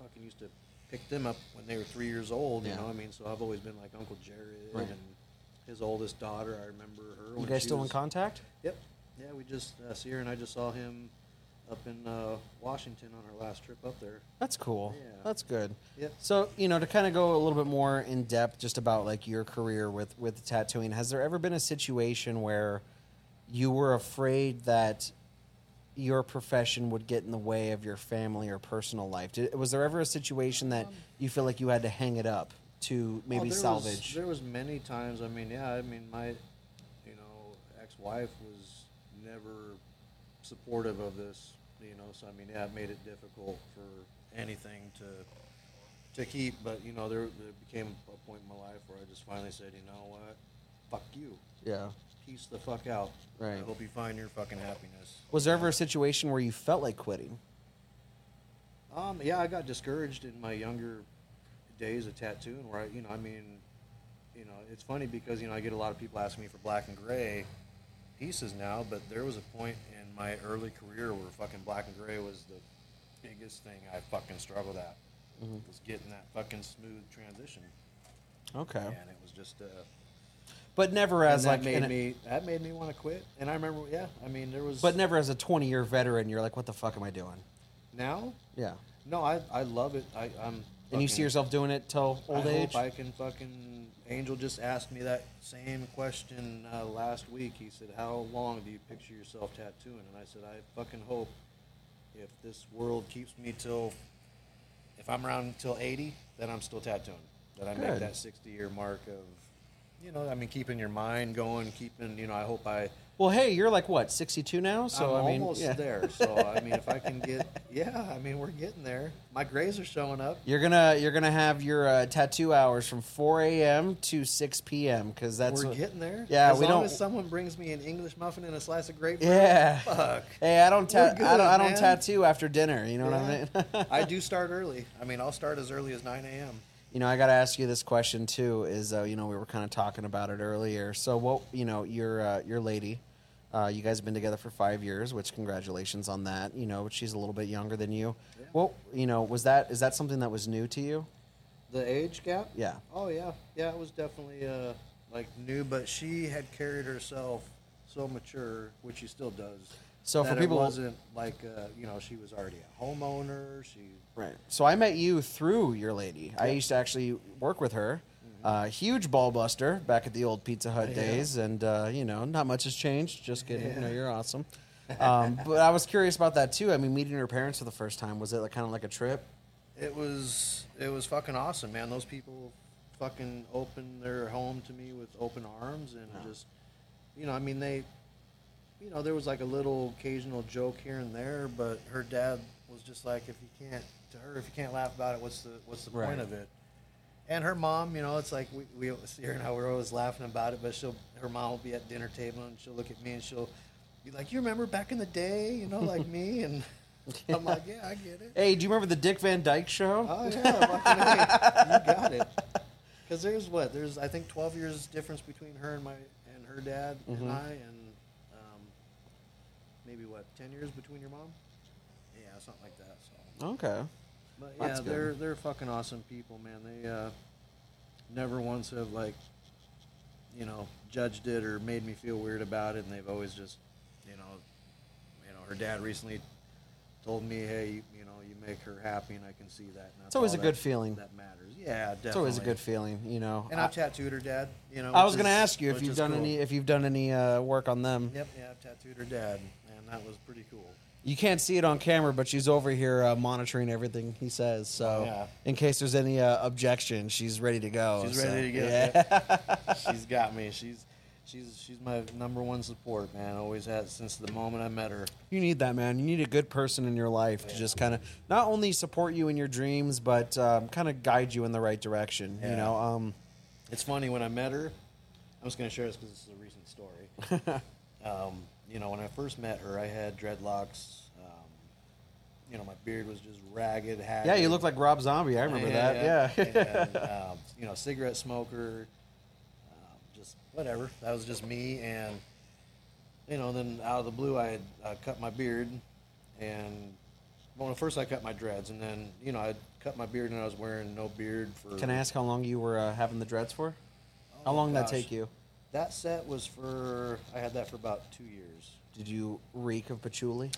fucking used to pick them up when they were three years old. You Yeah. know, I mean, so I've always been like Uncle Jared Right. and his oldest daughter. I remember her. you guys still in contact? Yep. Yeah, we just uh, Sierra and I just saw him up in uh, Washington on our last trip up there. That's cool. Yeah. That's good. Yep. So, you know, to kind of go a little bit more in depth just about like your career with with tattooing, has there ever been a situation where you were afraid that your profession would get in the way of your family or personal life? Did, was there ever a situation that you feel like you had to hang it up to maybe Oh, there salvage? Was, there was many times. I mean, yeah. I mean, my, you know, ex-wife was never supportive of this. You know, so I mean, yeah, it made it difficult for anything to to keep. But you know, there, there became a point in my life where I just finally said, you know what, fuck you, yeah. peace the fuck out. Right. I hope you find your fucking happiness. Was there ever a situation where you felt like quitting? Um, yeah, I got discouraged in my younger days of tattooing. Where I, you know, I mean, you know, it's funny because you know I get a lot of people asking me for black and gray pieces now, but there was a point in my early career where fucking black and gray was the biggest thing I fucking struggled at. Was getting that fucking smooth transition, Okay. and it was just. Uh, But never as that like made a- me that made me want to quit. And I remember, yeah, I mean, there was. but never as a 20 year veteran, you're like, what the fuck am I doing? now, Yeah. no, I I love it. I, I'm. And you see yourself doing it till old I age? Hope I can fucking. Angel just asked me that same question uh, last week. He said, "How long do you picture yourself tattooing?" And I said, "I fucking hope if this world keeps me till, if I'm around until 80, then I'm still tattooing. That I Good. make that 60 year mark of, you know, I mean, keeping your mind going, keeping, you know, I hope I." Well, hey, you're like what, 62 now? So I'm I mean, almost yeah. there. So I mean, if I can get, yeah, I mean, we're getting there. My grays are showing up. You're gonna you're gonna have your uh, tattoo hours from 4 a.m. to 6 p.m. because that's We're what- getting there. Yeah, as we long don't. as someone brings me an English muffin and a slice of grapefruit. yeah. Fuck. Hey, I don't ta- good, I don't, I don't man. tattoo after dinner. You know what I mean? I do start early. I mean, I'll start as early as 9 a.m. You know, I got to ask you this question too. Is uh, you know we were kind of talking about it earlier. So what you know your uh, your lady, uh, you guys have been together for five years, which congratulations on that. You know, she's a little bit younger than you. Yeah. Well, you know, was that is that something that was new to you? The age gap? Yeah. Oh yeah, yeah. It was definitely uh, like new, but she had carried herself so mature, which she still does. So for people- it wasn't like uh, you know she was already a homeowner. She Right. So I met you through your lady. I used to actually work with her. Uh, huge ball buster back at the old Pizza Hut Yeah. days, and uh, you know, not much has changed. Just kidding. You know, you're awesome. Um, but I was curious about that too. I mean, meeting her parents for the first time was it like, kind of like a trip? It was it was fucking awesome, man. Those people fucking opened their home to me with open arms and Yeah. just you know, I mean they you know, there was like a little occasional joke here and there, but her dad was just like if you can't to her if you can't laugh about it, what's the what's the Right. point of it? And her mom, you know, it's like we, we Sierra and We're always laughing about it, but she'll her mom will be at dinner table and she'll look at me and she'll be like, "You remember back in the day, you know, like me?" And I'm like, "Yeah, I get it." Hey, do you remember the Dick Van Dyke show? Oh yeah, you got it. Because there's what there's I think 12 years difference between her and my and her dad Mhm. and I, and maybe what 10 years between your mom. Yeah, something like that. So, Okay. but yeah, good. they're they're fucking awesome people, man. They uh, never once have like you know judged it or made me feel weird about it, and they've always just you know you know her dad recently told me, hey, you, you know, you make her happy, and I can see that. And that's always a good that- feeling. That matters. Yeah, definitely. It's always a good feeling, you know. And I, I've tattooed her dad. You know. I was going to ask you if you've done cool. any if you've done any uh, work on them. Yep, yeah, I've tattooed her dad, and that was pretty cool. You can't see it on camera, but she's over here uh, monitoring everything he says. So, Yeah. in case there's any uh, objection, she's ready to go. She's so, ready to go. Yeah. she's got me. She's she's she's my number one support, man. Always has since the moment I met her. You need that, man. You need a good person in your life to just kind of not only support you in your dreams, but um, kind of guide you in the right direction. You Yeah. know, um, It's funny when I met her. I'm just going to share this because this is a recent story. um, you know, when I first met her, I had dreadlocks. Um, you know, my beard was just ragged. Haggard. yeah, you looked like Rob Zombie. I remember that. Yeah. and, um, you know, cigarette smoker. Um, just whatever. That was just me. And you know, then out of the blue, I had uh, cut my beard, and well, first I cut my dreads, and then you know I cut my beard, and I was wearing no beard for. Can I ask how long you were uh, having the dreads for? How Oh, long did that take you? That set was for I had that for about two years. Did you reek of patchouli?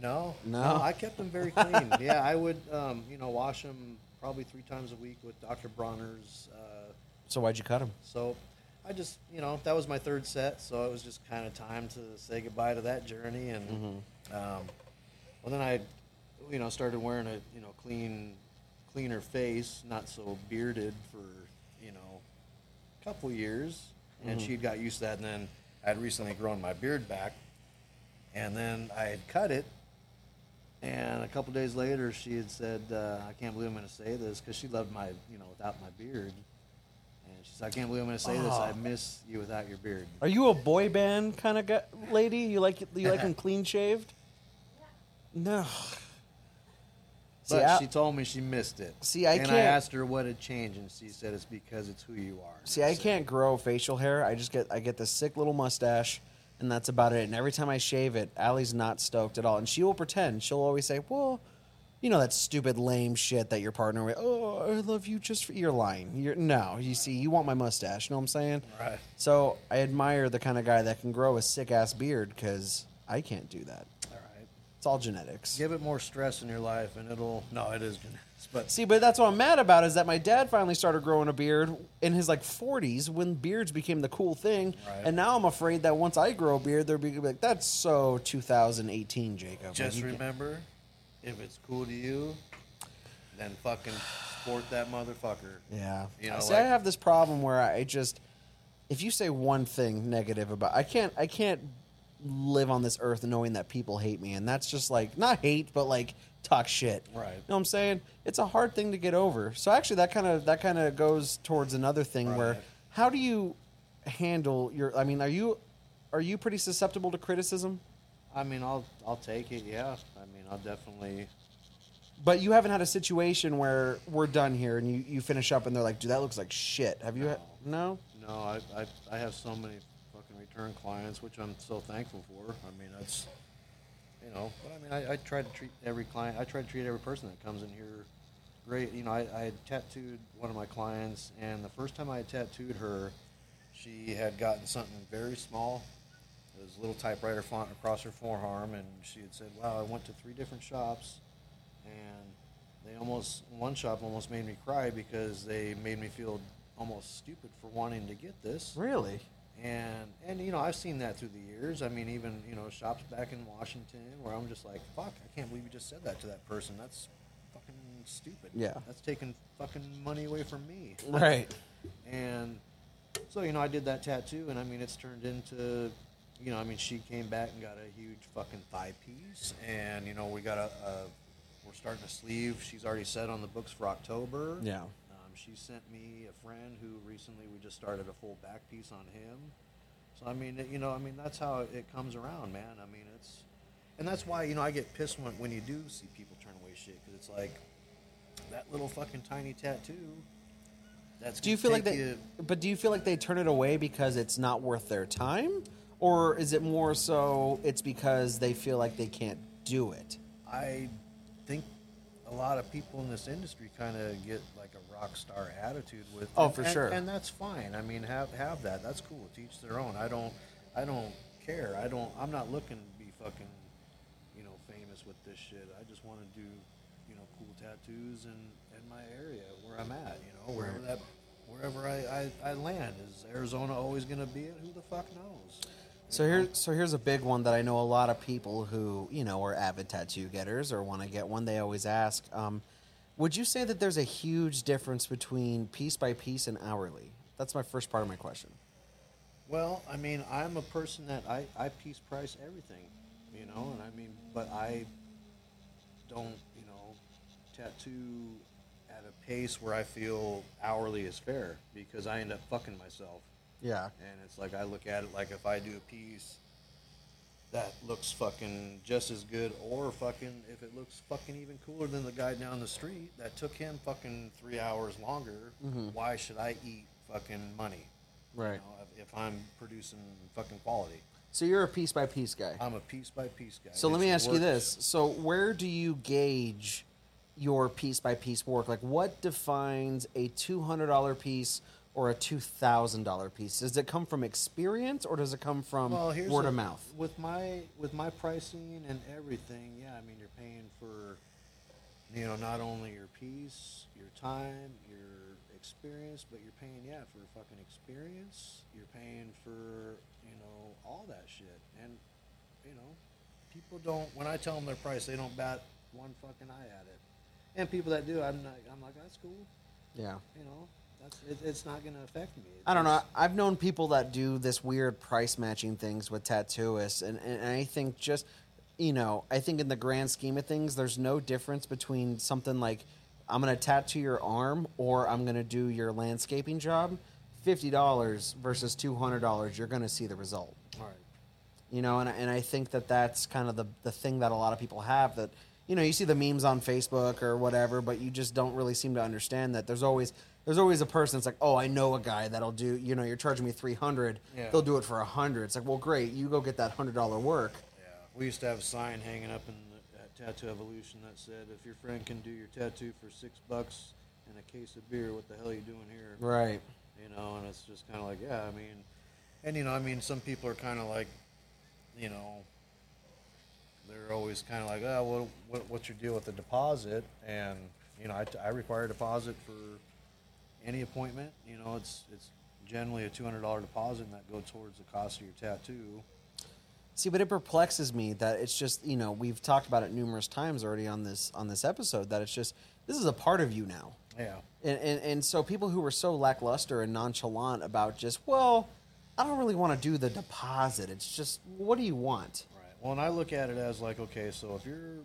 No, No? I kept them very clean. yeah, I would, um, you know, wash them probably three times a week with Dr. Bronner's uh, So why'd you cut them? So I just, you know, that was my third set, so it was just kind of time to say goodbye to that journey. And Mm-hmm. um, well, then I, you know, started wearing a, you know, clean, cleaner face, not so bearded for, you know, a couple years. And Mm-hmm. she got used to that. And then I'd recently grown my beard back, and then I had cut it. And a couple days later, she had said, uh, "I can't believe I'm going to say this," because she loved my, you know, without my beard. And she said, "I can't believe I'm going to say this. I Oh. miss you without your beard." Are you a boy band kind of guy, lady? You like you like them clean shaved? No. See, But I, she told me she missed it. See, I and I can't- asked her what had changed, and she said it's because it's who you are. See, I can't grow facial hair. I just get I get this sick little mustache, and that's about it. And every time I shave it, Allie's not stoked at all, and she will pretend. She'll always say, "Well." You know that stupid lame shit that your partner with. Oh, I love you just for you're lying. You're no. You see, you want my mustache. You know what I'm saying? Right. So I admire the kind of guy that can grow a sick ass beard because I can't do that. It's all genetics. Give it more stress in your life, and it'll. No, it is genetics, but See, but that's what I'm mad about is that my dad finally started growing a beard in his like 40s when beards became the cool thing, Right. and now I'm afraid that once I grow a beard, they'll be like, "That's so 2018, Jacob." Like, just you can't- remember, if it's cool to you, then fucking sport that motherfucker. Yeah. You know, See, like- I have this problem where I just, if you say one thing negative about, I can't, I can't live on this earth knowing that people hate me, and that's just like not hate, but like talk shit. Right. You know what I'm saying? It's a hard thing to get over. So actually, that kind of that kind of goes towards another thing where, how do you handle your? I mean, are you, are you pretty susceptible to criticism? I mean, I'll I'll take it. Yeah. I mean, I'll definitely. But you haven't had a situation where we're done here and you, you finish up and they're like, dude, that looks like shit. Have you? had no? No, I, I I have so many return clients, which I'm so thankful for. I mean, that's you know, but I mean, I, I try to treat every client. I try to treat every person that comes in here great. You know, I, I had tattooed one of my clients, and the first time I had tattooed her, she had gotten something very small. It was a little typewriter font across her forearm, and she had said, "Wow, I went to three different shops, and they almost one shop almost made me cry because they made me feel almost stupid for wanting to get this." Really? And and you know I've seen that through the years. I mean, even you know shops back in Washington where I'm just like, fuck, I can't believe you just said that to that person. That's fucking stupid. Yeah. that's taking fucking money away from me. Right. And so you know I did that tattoo, and I mean it's turned into, you know, I mean she came back and got a huge fucking thigh piece, and you know we got a, a we're starting a sleeve. She's already set on the books for October. Yeah. She sent me a friend who recently we just started a full back piece on him. So I mean, it- you know, I mean that's how it comes around, man. I mean it's, and that's why you know I get pissed when when you do see people turn away shit because it's like that little fucking tiny tattoo. That's Do you feel like they? you- But do you feel like they turn it away because it's not worth their time, or is it more so it's because they feel like they can't do it? I think a lot of people in this industry kind of get like a rock star attitude with. Oh, and- for and- sure. and that's fine. I mean, have have that. That's cool. Teach their own. I don't. I don't care. I don't. I'm not looking to be fucking, you know, famous with this shit. I just want to do, you know, cool tattoos in in my area where I'm at. You know, wherever that, wherever I I, I land. Is Arizona always going to be it? Who the fuck knows? So here, so here's a big one that I know a lot of people who you know are avid tattoo getters or want to get one. They always ask, um, would you say that there's a huge difference between piece by piece and hourly? That's my first part of my question. Well, I mean, I'm a person that I, I piece price everything, you know, and I mean, but I don't, you know, tattoo at a pace where I feel hourly is fair because I end up fucking myself. Yeah, And it's like I look at it like if I do a piece that looks fucking just as good or fucking if it looks fucking even cooler than the guy down the street that took him fucking three hours longer, mm-hmm. why should I eat fucking money? right. You know, if, if I'm producing fucking quality. So you're a piece by piece guy. I'm a piece by piece guy. So let me ask you this: So where do you gauge your piece by piece work? Like, what defines a two hundred dollar piece or a two thousand dollar piece? Does it come from experience or does it come from Well, word the- of mouth? With my with my pricing and everything, yeah, I mean you're paying for you know, not only your piece, your time, your experience, but you're paying yeah, for fucking experience. You're paying for, you know, all that shit. And you know, people don't when I tell them their price, they don't bat one fucking eye at it. And people that do, I'm not I'm like, that's cool. Yeah. You know, it, it's not going to affect me. I don't know. I've known people that do this weird price matching things with tattooists, and, and, I think just, you know, I think in the grand scheme of things, there's no difference between something like I'm going to tattoo your arm or I'm going to do your landscaping job. Fifty dollars versus two hundred dollars, you're going to see the result. All right. You know, and, and I think that that's kind of the, the thing that a lot of people have that, you know, you see the memes on Facebook or whatever, but you just don't really seem to understand that there's always there's always a person that's like, oh, I know a guy that'll do, you know, you're charging me 300, Yeah. they'll do it for a 100. It's like, well, great, you go get that $100 work. Yeah, we used to have a sign hanging up in the, at Tattoo Evolution that said, "If your friend can do your tattoo for six bucks and a case of beer, what the hell are you doing here?" Right. You know, and it's just kind of like, yeah, I mean, and you know, I mean, some people are kind of like, you know, they're always kind of like, ah, oh, well, what, what's your deal with the deposit? And you know, I, I require a deposit for any appointment. You know, it's it's generally a two hundred dollar deposit, and that goes towards the cost of your tattoo. See, but it perplexes me that it's just, you know, we've talked about it numerous times already on this on this episode that it's just this is a part of you now. Yeah. And, and, and so people who were so lackluster and nonchalant about just, well, I don't really want to do the deposit. It's just, what do you want? Right. Well, and I look at it as like, okay, so if you're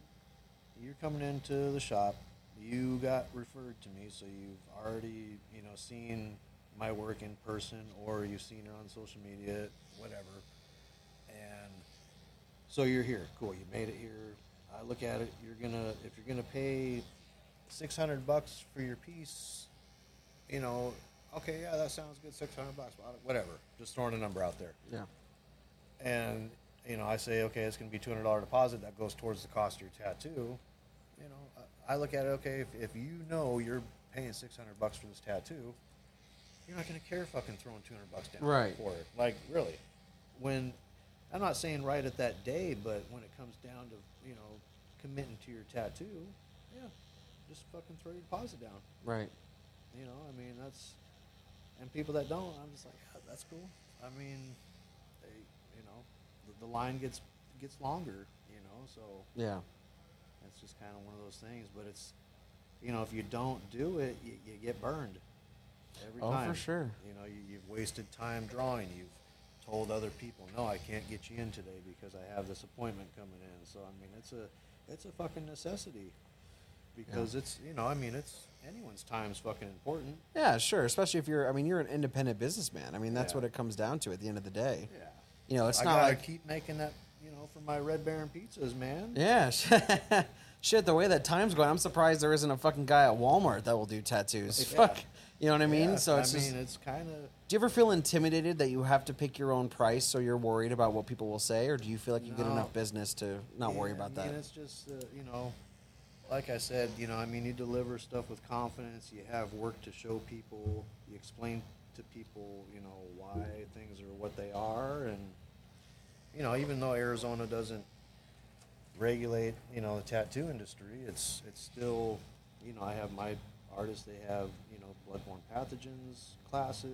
you're coming into the shop, you got referred to me, so you've already you know seen my work in person, or you've seen it on social media, whatever, and so you're here. Cool, you made it here. I look at it. You're gonna if you're gonna pay six hundred bucks for your piece, you know, okay, yeah, that sounds good. Six hundred bucks, whatever. Just throwing a number out there Yeah. and you know, I say, okay, it's going to be two hundred dollar deposit that goes towards the cost of your tattoo. I look at it, okay, if, if you know you're paying six hundred bucks for this tattoo, you're not going to care fucking throwing two hundred bucks down Right. for it. Like really, when I'm not saying right at that day, but when it comes down to you know committing to your tattoo, yeah, just fucking throw your deposit down. Right. You know, I mean that's, and people that don't, I'm just like, yeah, that's cool. I mean, they, you know, the, the line gets gets longer. You know, so Yeah. It's just kind of one of those things. But it's, you know, if you don't do it, you, you get burned every Oh, for sure. You know, you, you've wasted time drawing. You've told other people, no, I can't get you in today because I have this appointment coming in. So I mean, it's a it's a fucking necessity because it's you know, I mean, it's anyone's time is fucking important. Yeah, sure. Especially if you're, I mean, you're an independent businessman. I mean, that's Yeah. what it comes down to at the end of the day. Yeah. You know, it's I not gotta like, keep making that, for my Red Baron pizzas, man. yeah. Shit, the way that time's going, I'm surprised there isn't a fucking guy at Walmart that will do tattoos. Yeah. Fuck. You know what I mean? Yeah, so it's I just. mean, it's kind of. Do you ever feel intimidated that you have to pick your own price, so you're worried about what people will say, or do you feel like you get No. enough business to not worry about that? And it's just, uh, you know, like I said, you know, I mean, you deliver stuff with confidence. You have work to show people. You explain to people, you know, why things are what they are, and you know, even though Arizona doesn't regulate, you know, the tattoo industry, it's it's still, you know, I have my artists. They have, you know, bloodborne pathogens classes.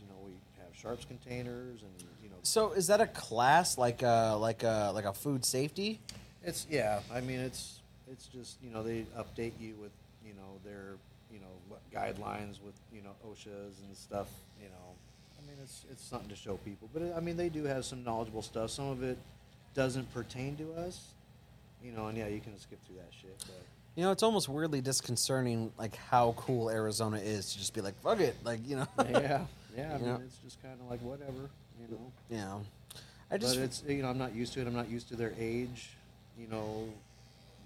You know, we have sharps containers, and you know, So is that a class like a like a like a food safety? It's yeah. I mean, it's it's just you know they update you with you know their you know guidelines with you know OSHA's and stuff. You know, mean it's it's something to show people. But it, I mean they do have some knowledgeable stuff. Some of it doesn't pertain to us. You know, and yeah, you can skip through that shit. But You know, it's almost weirdly disconcerting, like how cool Arizona is to just be like, fuck it, like you know. yeah, yeah. I mean Yeah. it's just kind of like whatever. You know. know, I just but it's you know I'm not used to it. I'm not used to their age, you know,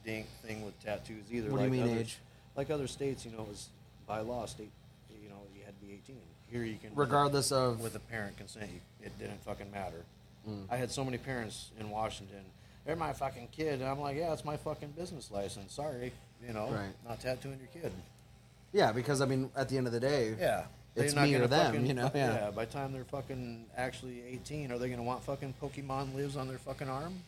dink thing with tattoos either. What do you like mean other, age? Like other states, you know, it was by law, state, you know, you had to be 18. Here you can, regardless of with a parent consent, you, it didn't fucking matter. Mm. I had so many parents in Washington. They're my fucking kid, and I'm like, yeah, it's my fucking business license. Sorry, you know, Right. not tattooing your kid. yeah, because I mean, at the end of the day, Yeah. It's me or them, fucking- you know, yeah. By the time they're fucking actually 18, are they gonna want fucking Pokemon lives on their fucking arm,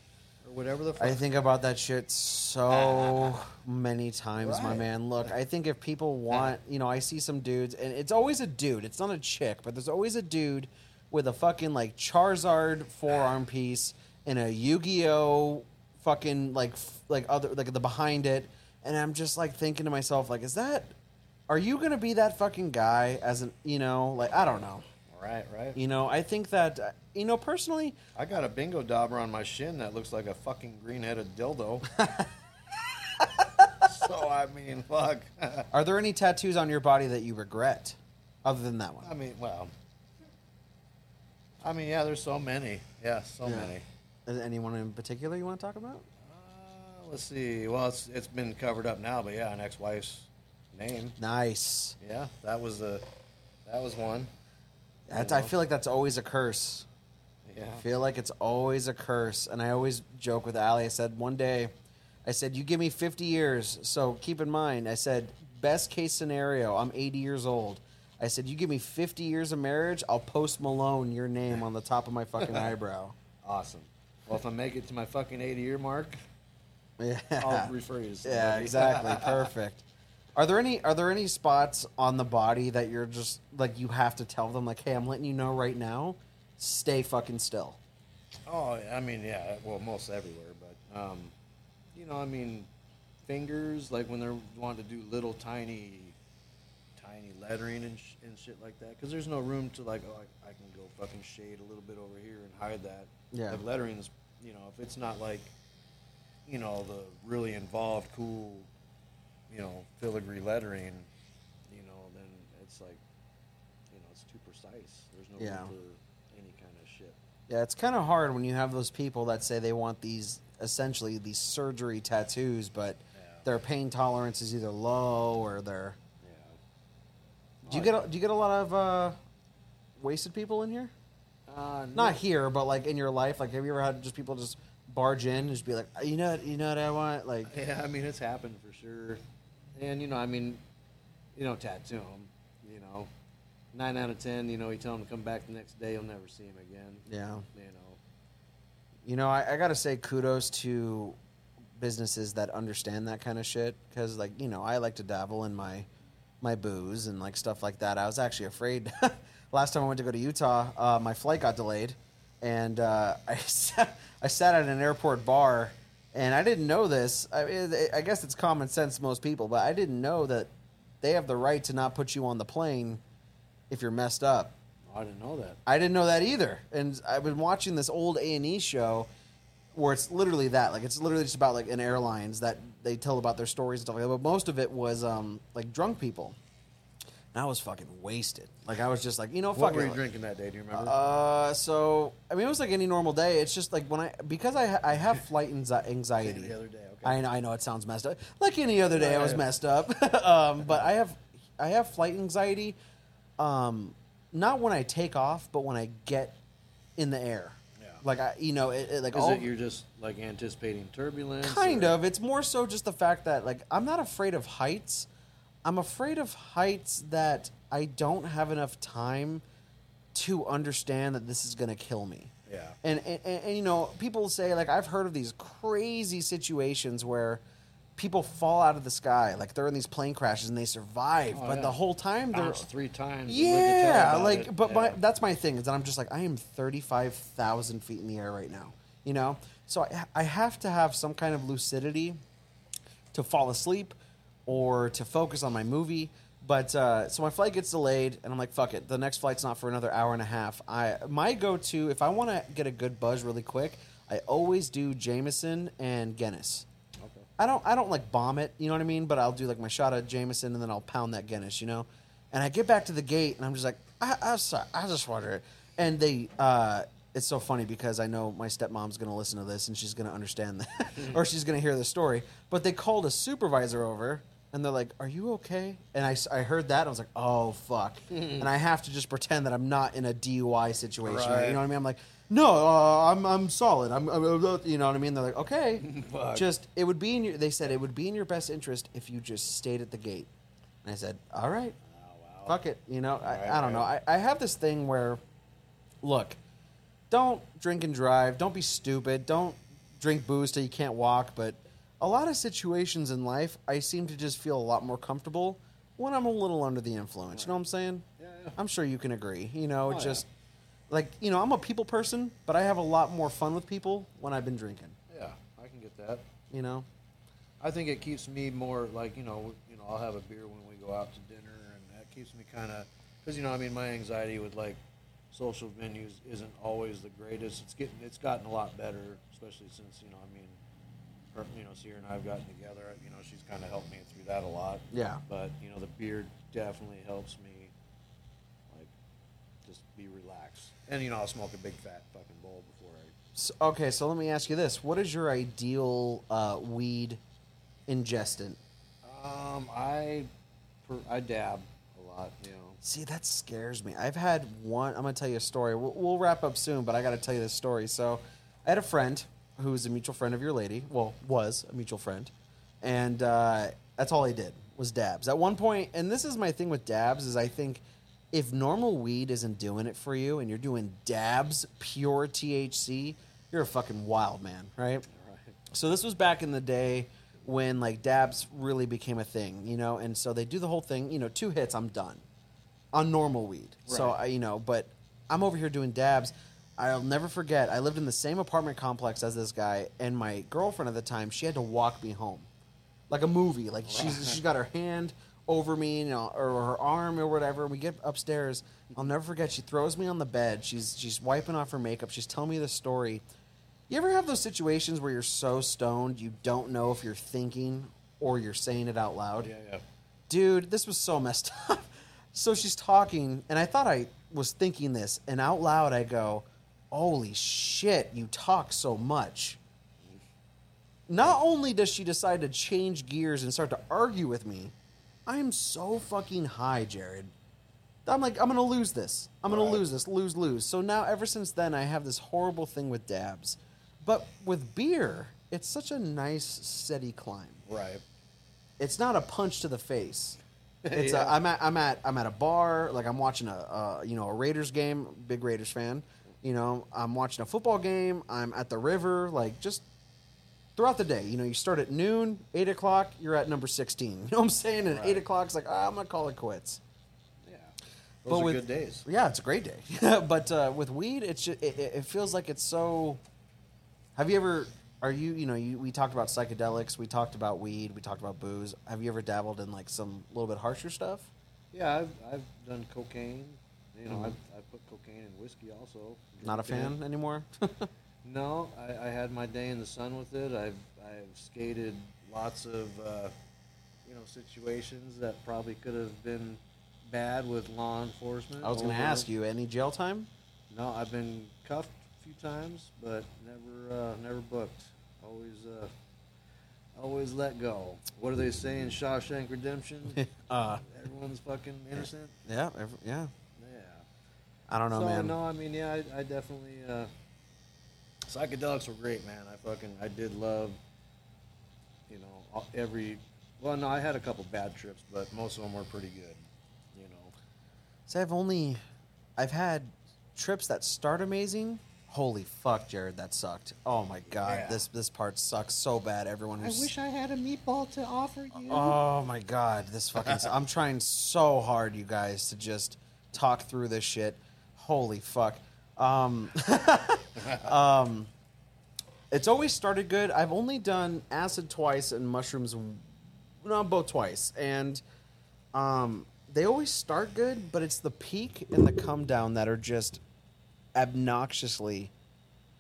or whatever the fuck? I think about that shit so many times, my Right. man. Look, I think if people want, you know, I see some dudes, and it's always a dude. It's not a chick, but there's always a dude with a fucking like Charizard forearm piece and a Yu-Gi-Oh fucking like f- like other like the behind it, and I'm just like thinking to myself, like, is that? Are you gonna be that fucking guy? As an, you know, like I don't know. Right, right. You know, I think that, uh, you know, personally, I got a bingo dauber on my shin that looks like a fucking green-headed dildo. so I mean, fuck. are there any tattoos on your body that you regret, other than that one? I mean, well. I mean, yeah, there's so many. Yeah, so Yeah. many. Is there anyone in particular you want to talk about? Uh, let's see. Well, it's it's been covered up now, but yeah, an ex-wife's name. Nice. Yeah, that was the that was one. That's, I feel like that's always a curse. Yeah. I feel like it's always a curse. And I always joke with Ali. I said, one day, I said, you give me 50 years. So keep in mind, I said, best case scenario, I'm 80 years old. I said, you give me 50 years of marriage, I'll post Malone your name on the top of my fucking eyebrow. Awesome. Well, if I make it to my fucking 80 year mark, Yeah. I'll refer you to Yeah, exactly. Perfect. Are there any are there any spots on the body that you're just like you have to tell them like, hey, I'm letting you know right now, stay fucking still. Oh, I mean, yeah. Well, most everywhere, but um, you know, I mean, fingers like when they're wanting to do little tiny, tiny lettering and, sh- and shit like that. Because there's no room to like, oh, I, I can go fucking shade a little bit over here and hide that. Yeah. Like lettering's, you know, if it's not like, you know, the really involved, cool, you know, filigree lettering, you know, then it's like, you know, it's too precise. There's no Yeah. room for any kind of shit. Yeah, it's kind of hard when you have those people that say they want these essentially these surgery tattoos, but Yeah. their pain tolerance is either low or they're. Yeah. Do you get a, do you get a lot of uh, wasted people in here? Uh, Not here, but like in your life. Like, have you ever had just people just barge in and just be like, you know, you know what I want? Like, Yeah, I mean it's happened for sure, and you know, I mean, you don't tattoo him. You know, nine out of ten, you know, you tell him to come back the next day, you'll never see him again. yeah. You know, You know, I, I got to say kudos to businesses that understand that kind of shit because, like, you know, I like to dabble in my my booze and like stuff like that. I was actually afraid. Last time I went to go to Utah, uh, my flight got delayed, and uh, I sat, I sat at an airport bar, and I didn't know this. I, mean, I guess it's common sense to most people, but I didn't know that they have the right to not put you on the plane if you're messed up. I didn't know that. I didn't know that either. And I've been watching this old A and E show where it's literally that. Like it's literally just about like an airlines that they tell about their stories and stuff like that. But most of it was um, like drunk people. And I was fucking wasted. Like I was just like, you know, What were it. you drinking that day? Do you remember? Uh, so I mean, it was like any normal day. It's just like when I because I ha- I have flight anxiety. The other day, okay. I know, I know it sounds messed up. Like any other day, I was messed up. um, but I have I have flight anxiety. Um, not when I take off, but when I get in the air. Yeah. Like I, you know, it, it, like Is all, it you're just like anticipating turbulence? kind or- of. It's more so just the fact that like I'm not afraid of heights. I'm afraid of heights that I don't have enough time to understand that this is going to kill me. Yeah. And, and, and, and, you know, people say like I've heard of these crazy situations where people fall out of the sky, like they're in these plane crashes and they survive, Oh, but yeah. the whole time they're Bounced three times. and lived to tell yeah, like, it. but my, that's my thing is that I'm just like I am thirty five thousand feet in the air right now, you know. So I, I have to have some kind of lucidity to fall asleep or to focus on my movie. But uh, so my flight gets delayed, and I'm like, "Fuck it." The next flight's not for another hour and a half. I my go to if I want to get a good buzz really quick, I always do Jameson and Guinness. Okay. I don't I don't like bomb it, you know what I mean? But I'll do like my shot of Jameson and then I'll pound that Guinness, you know. And I get back to the gate and I'm just like, I I, sorry, I just wonder. It. And they, uh, it's so funny because I know my stepmom's gonna listen to this and she's gonna understand that, or she's gonna hear the story. But they called a supervisor over and they're like, "Are you okay?" And I, I heard that and I was like, "Oh fuck!" and I have to just pretend that I'm not in a DUI situation. Right. You know what I mean? I'm like, "No, uh, I'm I'm solid. I'm, I'm you know what I mean?" They're like, "Okay." Fuck. just it would be in your. They said it would be in your best interest if you just stayed at the gate. And I said, "All right, fuck it." You know, I, Right, I don't know. I, right. I have this thing where, look, don't drink and drive. Don't be stupid. Don't drink booze till you can't walk. But a lot of situations in life, I seem to just feel a lot more comfortable when I'm a little under the influence. You know what I'm saying? Yeah, yeah. I'm sure you can agree. You know, Oh, yeah. just like you know, I'm a people person, but I have a lot more fun with people when I've been drinking. Yeah, I can get that. You know? I think it keeps me more like you know, you know, I'll have a beer when we go out to dinner, and that keeps me kind of because you know, I mean, my anxiety with like social venues isn't always the greatest. It's getting, it's gotten a lot better, especially since you know, I mean, her, you know, Sierra and I have gotten together. You know, she's kind of helped me through that a lot. Yeah. But you know, the beer definitely helps me, like, just be relaxed. And you know, I'll smoke a big fat fucking bowl before I So, okay, so let me ask you this: What is your ideal uh, weed ingestant? Um, I, per, I dab a lot. You know. See, that scares me. I've had one. I'm gonna tell you a story. We'll, we'll wrap up soon, but I got to tell you this story. So, I had a friend who's a mutual friend of your lady. Well, was a mutual friend, and uh, that's all he did was dabs. At one point, and this is my thing with dabs is I think if normal weed isn't doing it for you, and you're doing dabs, pure THC, you're a fucking wild man, right? Right. So this was back in the day when like dabs really became a thing, you know, and so they do the whole thing, you know, two hits, I'm done on normal weed. So I, you know, but I'm over here doing dabs. I'll never forget. I lived in the same apartment complex as this guy, and my girlfriend at the time, she had to walk me home, like a movie. Like she's she's got her hand over me, you know, or her arm or whatever. We get upstairs. I'll never forget. She throws me on the bed. She's she's wiping off her makeup. She's telling me the story. You ever have those situations where you're so stoned you don't know if you're thinking or you're saying it out loud? Yeah, yeah. dude, this was so messed up. So she's talking, and I thought I was thinking this, and out loud I go, Holy shit, you talk so much. Not only does she decide to change gears and start to argue with me, I am so fucking high, Jared. I'm like, I'm gonna lose this. I'm gonna Right. lose this. Lose, lose. So now, ever since then, I have this horrible thing with dabs. But with beer, it's such a nice, steady climb Right. it's not a punch to the face. It's Yeah. a, I'm at I'm at I'm at a bar, like I'm watching a uh, you know a Raiders game, big Raiders fan. You know, I'm watching a football game. I'm at the river, like just throughout the day. You know, you start at noon, eight o'clock, you're at number sixteen. You know what I'm saying? And Right. eight o'clock's like ah, I'm gonna call it quits. Yeah. Those are with- good days. Yeah, it's a great day. but uh, with weed, it's just, it, it it feels like it's so. Have you ever? Are you you know you, we talked about psychedelics, we talked about weed, we talked about booze. Have you ever dabbled in like some little bit harsher stuff? Yeah, I've, I've done cocaine. You know, I've, I've put cocaine in whiskey also. Mm-hmm. Not a Drank it. fan anymore. No, I, I had my day in the sun with it. I've I've skated lots of uh, you know situations that probably could have been bad with law enforcement. I was going to ask you, any jail time? No, I've been cuffed a few times, but never uh, never booked. Always uh, always let go. What do they say in Shawshank Redemption? Uh, Everyone's fucking innocent. yeah, every, yeah. I don't know, so man. no, I mean, yeah, I, I definitely. Uh, psychedelics were great, man. I fucking I did love. You know, every. Well, no, I had a couple bad trips, but most of them were pretty good. You know. So I've only, I've had trips that start amazing, Holy fuck, Jared, that sucked. Oh my god, Yeah. this this part sucks so bad. Everyone has I wish I had a meatball to offer you. Oh my god, this fucking I'm trying so hard you guys to just talk through this shit. Holy fuck. Um um it's always started good. I've only done acid twice and mushrooms no, both twice. And um they always start good, but it's the peak and the come down that are just obnoxiously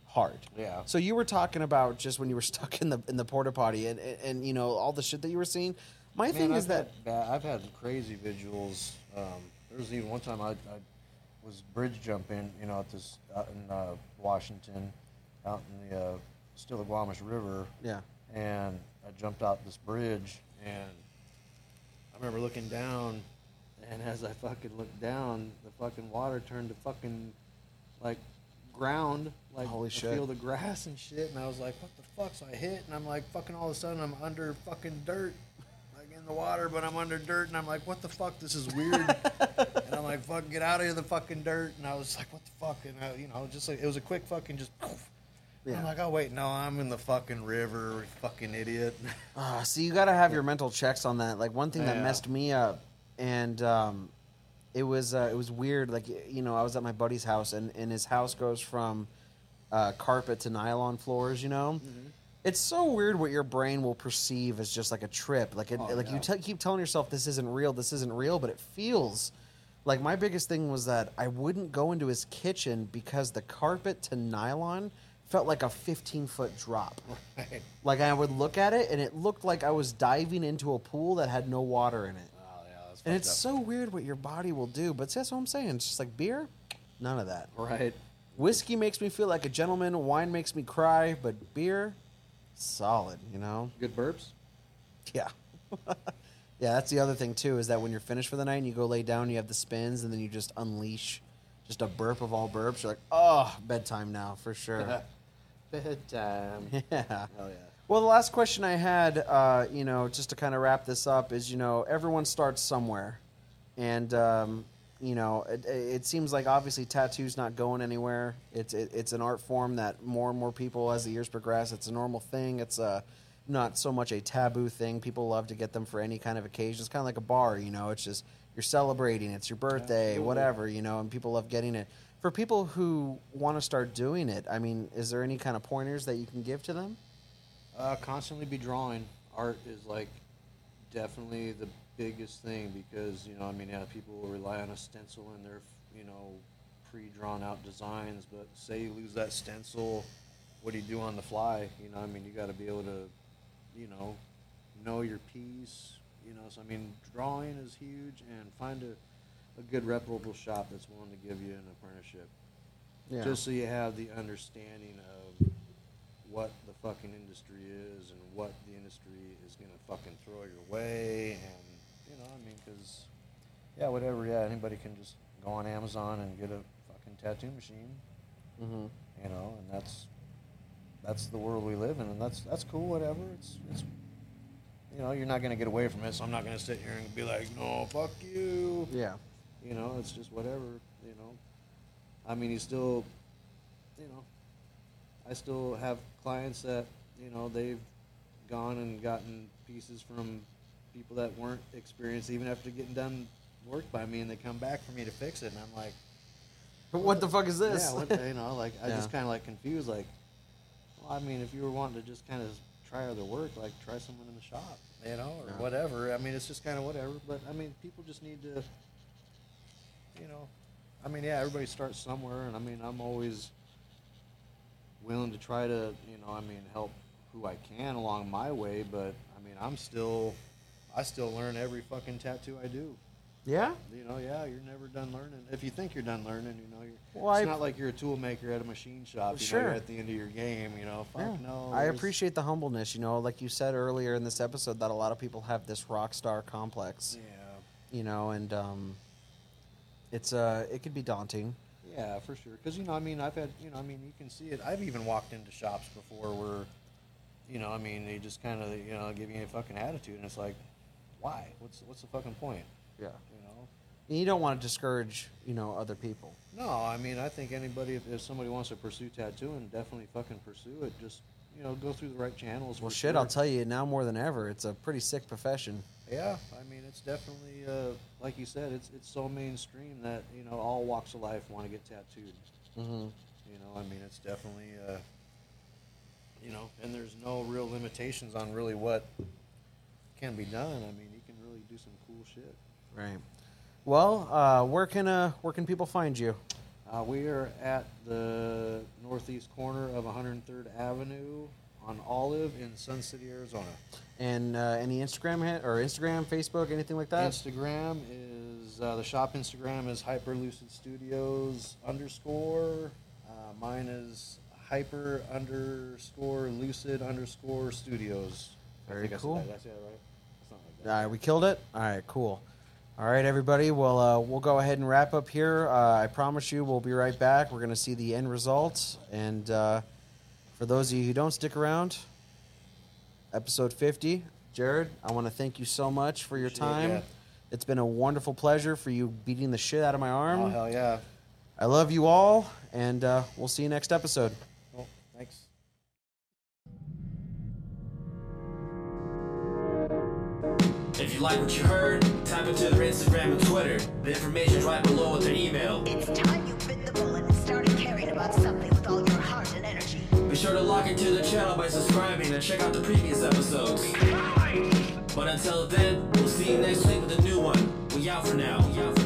hard. Yeah. So you were talking about just when you were stuck in the in the porta potty and, and, and you know all the shit that you were seeing. My Man, thing I've is that had I've had crazy visuals. Um, there was even one time I, I was bridge jumping, you know, at this out in uh, Washington, out in the uh, Stillaguamish River, yeah. and I jumped out this bridge, and I remember looking down, and as I fucking looked down, the fucking water turned to fucking like ground, like Holy shit. feel the grass and shit, and I was like, what the fuck? So I hit, and I'm like, fucking all of a sudden I'm under fucking dirt. The water, but I'm under dirt, and I'm like, "What the fuck? This is weird." and I'm like, "Fuck, get out of here, the fucking dirt!" And I was like, "What the fuck?" And I, you know, just like it was a quick fucking just. Poof. And I'm Yeah. like, "Oh wait, no, I'm in the fucking river, fucking idiot." Uh, so you got to have your mental checks on that. Like one thing that messed me up, and um, it was uh, it was weird. Like you know, I was at my buddy's house, and, and his house goes from uh, carpet to nylon floors. You know, Mm-hmm. It's so weird what your brain will perceive as just like a trip. Like it, Oh, like you yeah. te- keep telling yourself this isn't real, this isn't real, but it feels. Like my biggest thing was that I wouldn't go into his kitchen because the carpet to nylon felt like a 15 foot drop. Right. Like I would look at it and it looked like I was diving into a pool that had no water in it. Oh yeah, that's And it's up. so weird what your body will do. But see, that's what I'm saying. It's just like beer, none of that. right. Whiskey makes me feel like a gentleman. Wine makes me cry. But beer, solid. You know. Good burps. Yeah. yeah, that's the other thing too. Is that when you're finished for the night and you go lay down, you have the spins, and then you just unleash just a burp of all burps. You're like, oh, bedtime now for sure. Bedtime. yeah. Hell yeah. Well, the last question I had, uh, you know, just to kind of wrap this up, is you know, everyone starts somewhere, and um, you know, it, it seems like obviously tattoos not going anywhere. It's it, it's an art form that more and more people, as the years progress, it's a normal thing. It's a not so much a taboo thing. People love to get them for any kind of occasion. It's kind of like a bar, you know. It's just you're celebrating. It's your birthday, Absolutely. whatever, you know, and people love getting it. For people who want to start doing it, I mean, is there any kind of pointers that you can give to them? Uh, constantly be drawing. Art is like definitely the biggest thing because you know I mean yeah people will rely on a stencil in their you know pre-drawn out designs, but say you lose that stencil, what do you do on the fly? You know I mean you got to be able to you know know your piece. You know so I mean drawing is huge and find a a good reputable shop that's willing to give you an apprenticeship Yeah. just so you have the understanding of what the fucking industry is and what the industry is gonna fucking throw your way, and know, I mean, because yeah, whatever, yeah, anybody can just go on Amazon and get a fucking tattoo machine, hmm you know, and that's that's the world we live in, and that's that's cool, whatever. It's it's you know, you're not gonna get away from it, so I'm not gonna sit here and be like, no, fuck you. Yeah. You know, it's just whatever. You know, I mean, you still, you know, I still have clients that you know they've gone and gotten pieces from people that weren't experienced, even after getting done work by me, and they come back for me to fix it, and I'm like, What the fuck is this? yeah, what, you know, like I Yeah. just kind of like confused, like, well, I mean, if you were wanting to just kind of try other work, like try someone in the shop, you know, or Yeah. whatever. I mean, it's just kind of whatever. But I mean, people just need to, you know, I mean, yeah, everybody starts somewhere, and I mean, I'm always willing to try to, you know, I mean, help who I can along my way. But I mean, I'm still, I still learn every fucking tattoo I do. yeah. You know, yeah, you're never done learning. If you think you're done learning, you know, you're, Well, it's I- not like you're a tool maker at a machine shop. You know, Sure. you're at the end of your game. You know, fuck Yeah. no. I appreciate the humbleness. You know, like you said earlier in this episode, that a lot of people have this rock star complex. Yeah, You know, and um, it's uh, it could be daunting. yeah, for sure. Because you know, I mean, I've had, you know, I mean, you can see it. I've even walked into shops before where, you know, I mean, they just kind of, you know, give you a fucking attitude, and it's like, why? What's what's the fucking point? Yeah. You know, You don't want to discourage, you know, other people. No, I mean, I think anybody, if, if somebody wants to pursue tattooing, definitely fucking pursue it. Just, you know, go through the right channels. Well, shit, sure. I'll tell you now more than ever, it's a pretty sick profession. Yeah, I mean, it's definitely, uh, like you said, it's it's so mainstream that you know all walks of life want to get tattooed. Mm-hmm. You know, I mean, it's definitely, uh, you know, and there's no real limitations on really what can be done. I mean, you can really do some cool shit. Right. Well, uh, where can uh, where can people find you? Uh, we are at the northeast corner of 103rd Avenue on Olive in Sun City, Arizona. And uh, any Instagram hit or Instagram, Facebook, anything like that? Instagram is uh, the shop Instagram is Hyper Lucid Studios underscore. Uh, mine is Hyper underscore Lucid underscore Studios. Very cool. that. Did I that right? All right, we killed it. All right, cool. All right, everybody. Well, uh, we'll go ahead and wrap up here. Uh, I promise you, we'll be right back. We're going to see the end results. And uh, for those of you who don't stick around, episode 50, Jared, I want to thank you so much for your time. ya. It's been a wonderful pleasure for you beating the shit out of my arm. Oh hell yeah! I love you all, and uh, we'll see you next episode. You like what you heard, tap into their Instagram and Twitter. The information's right below with their email. It's time you bit the bullet and started caring about something with all your heart and energy. Be sure to log into the channel by subscribing and check out the previous episodes. But until then, we'll see you next week with a new one. We out for now. We out for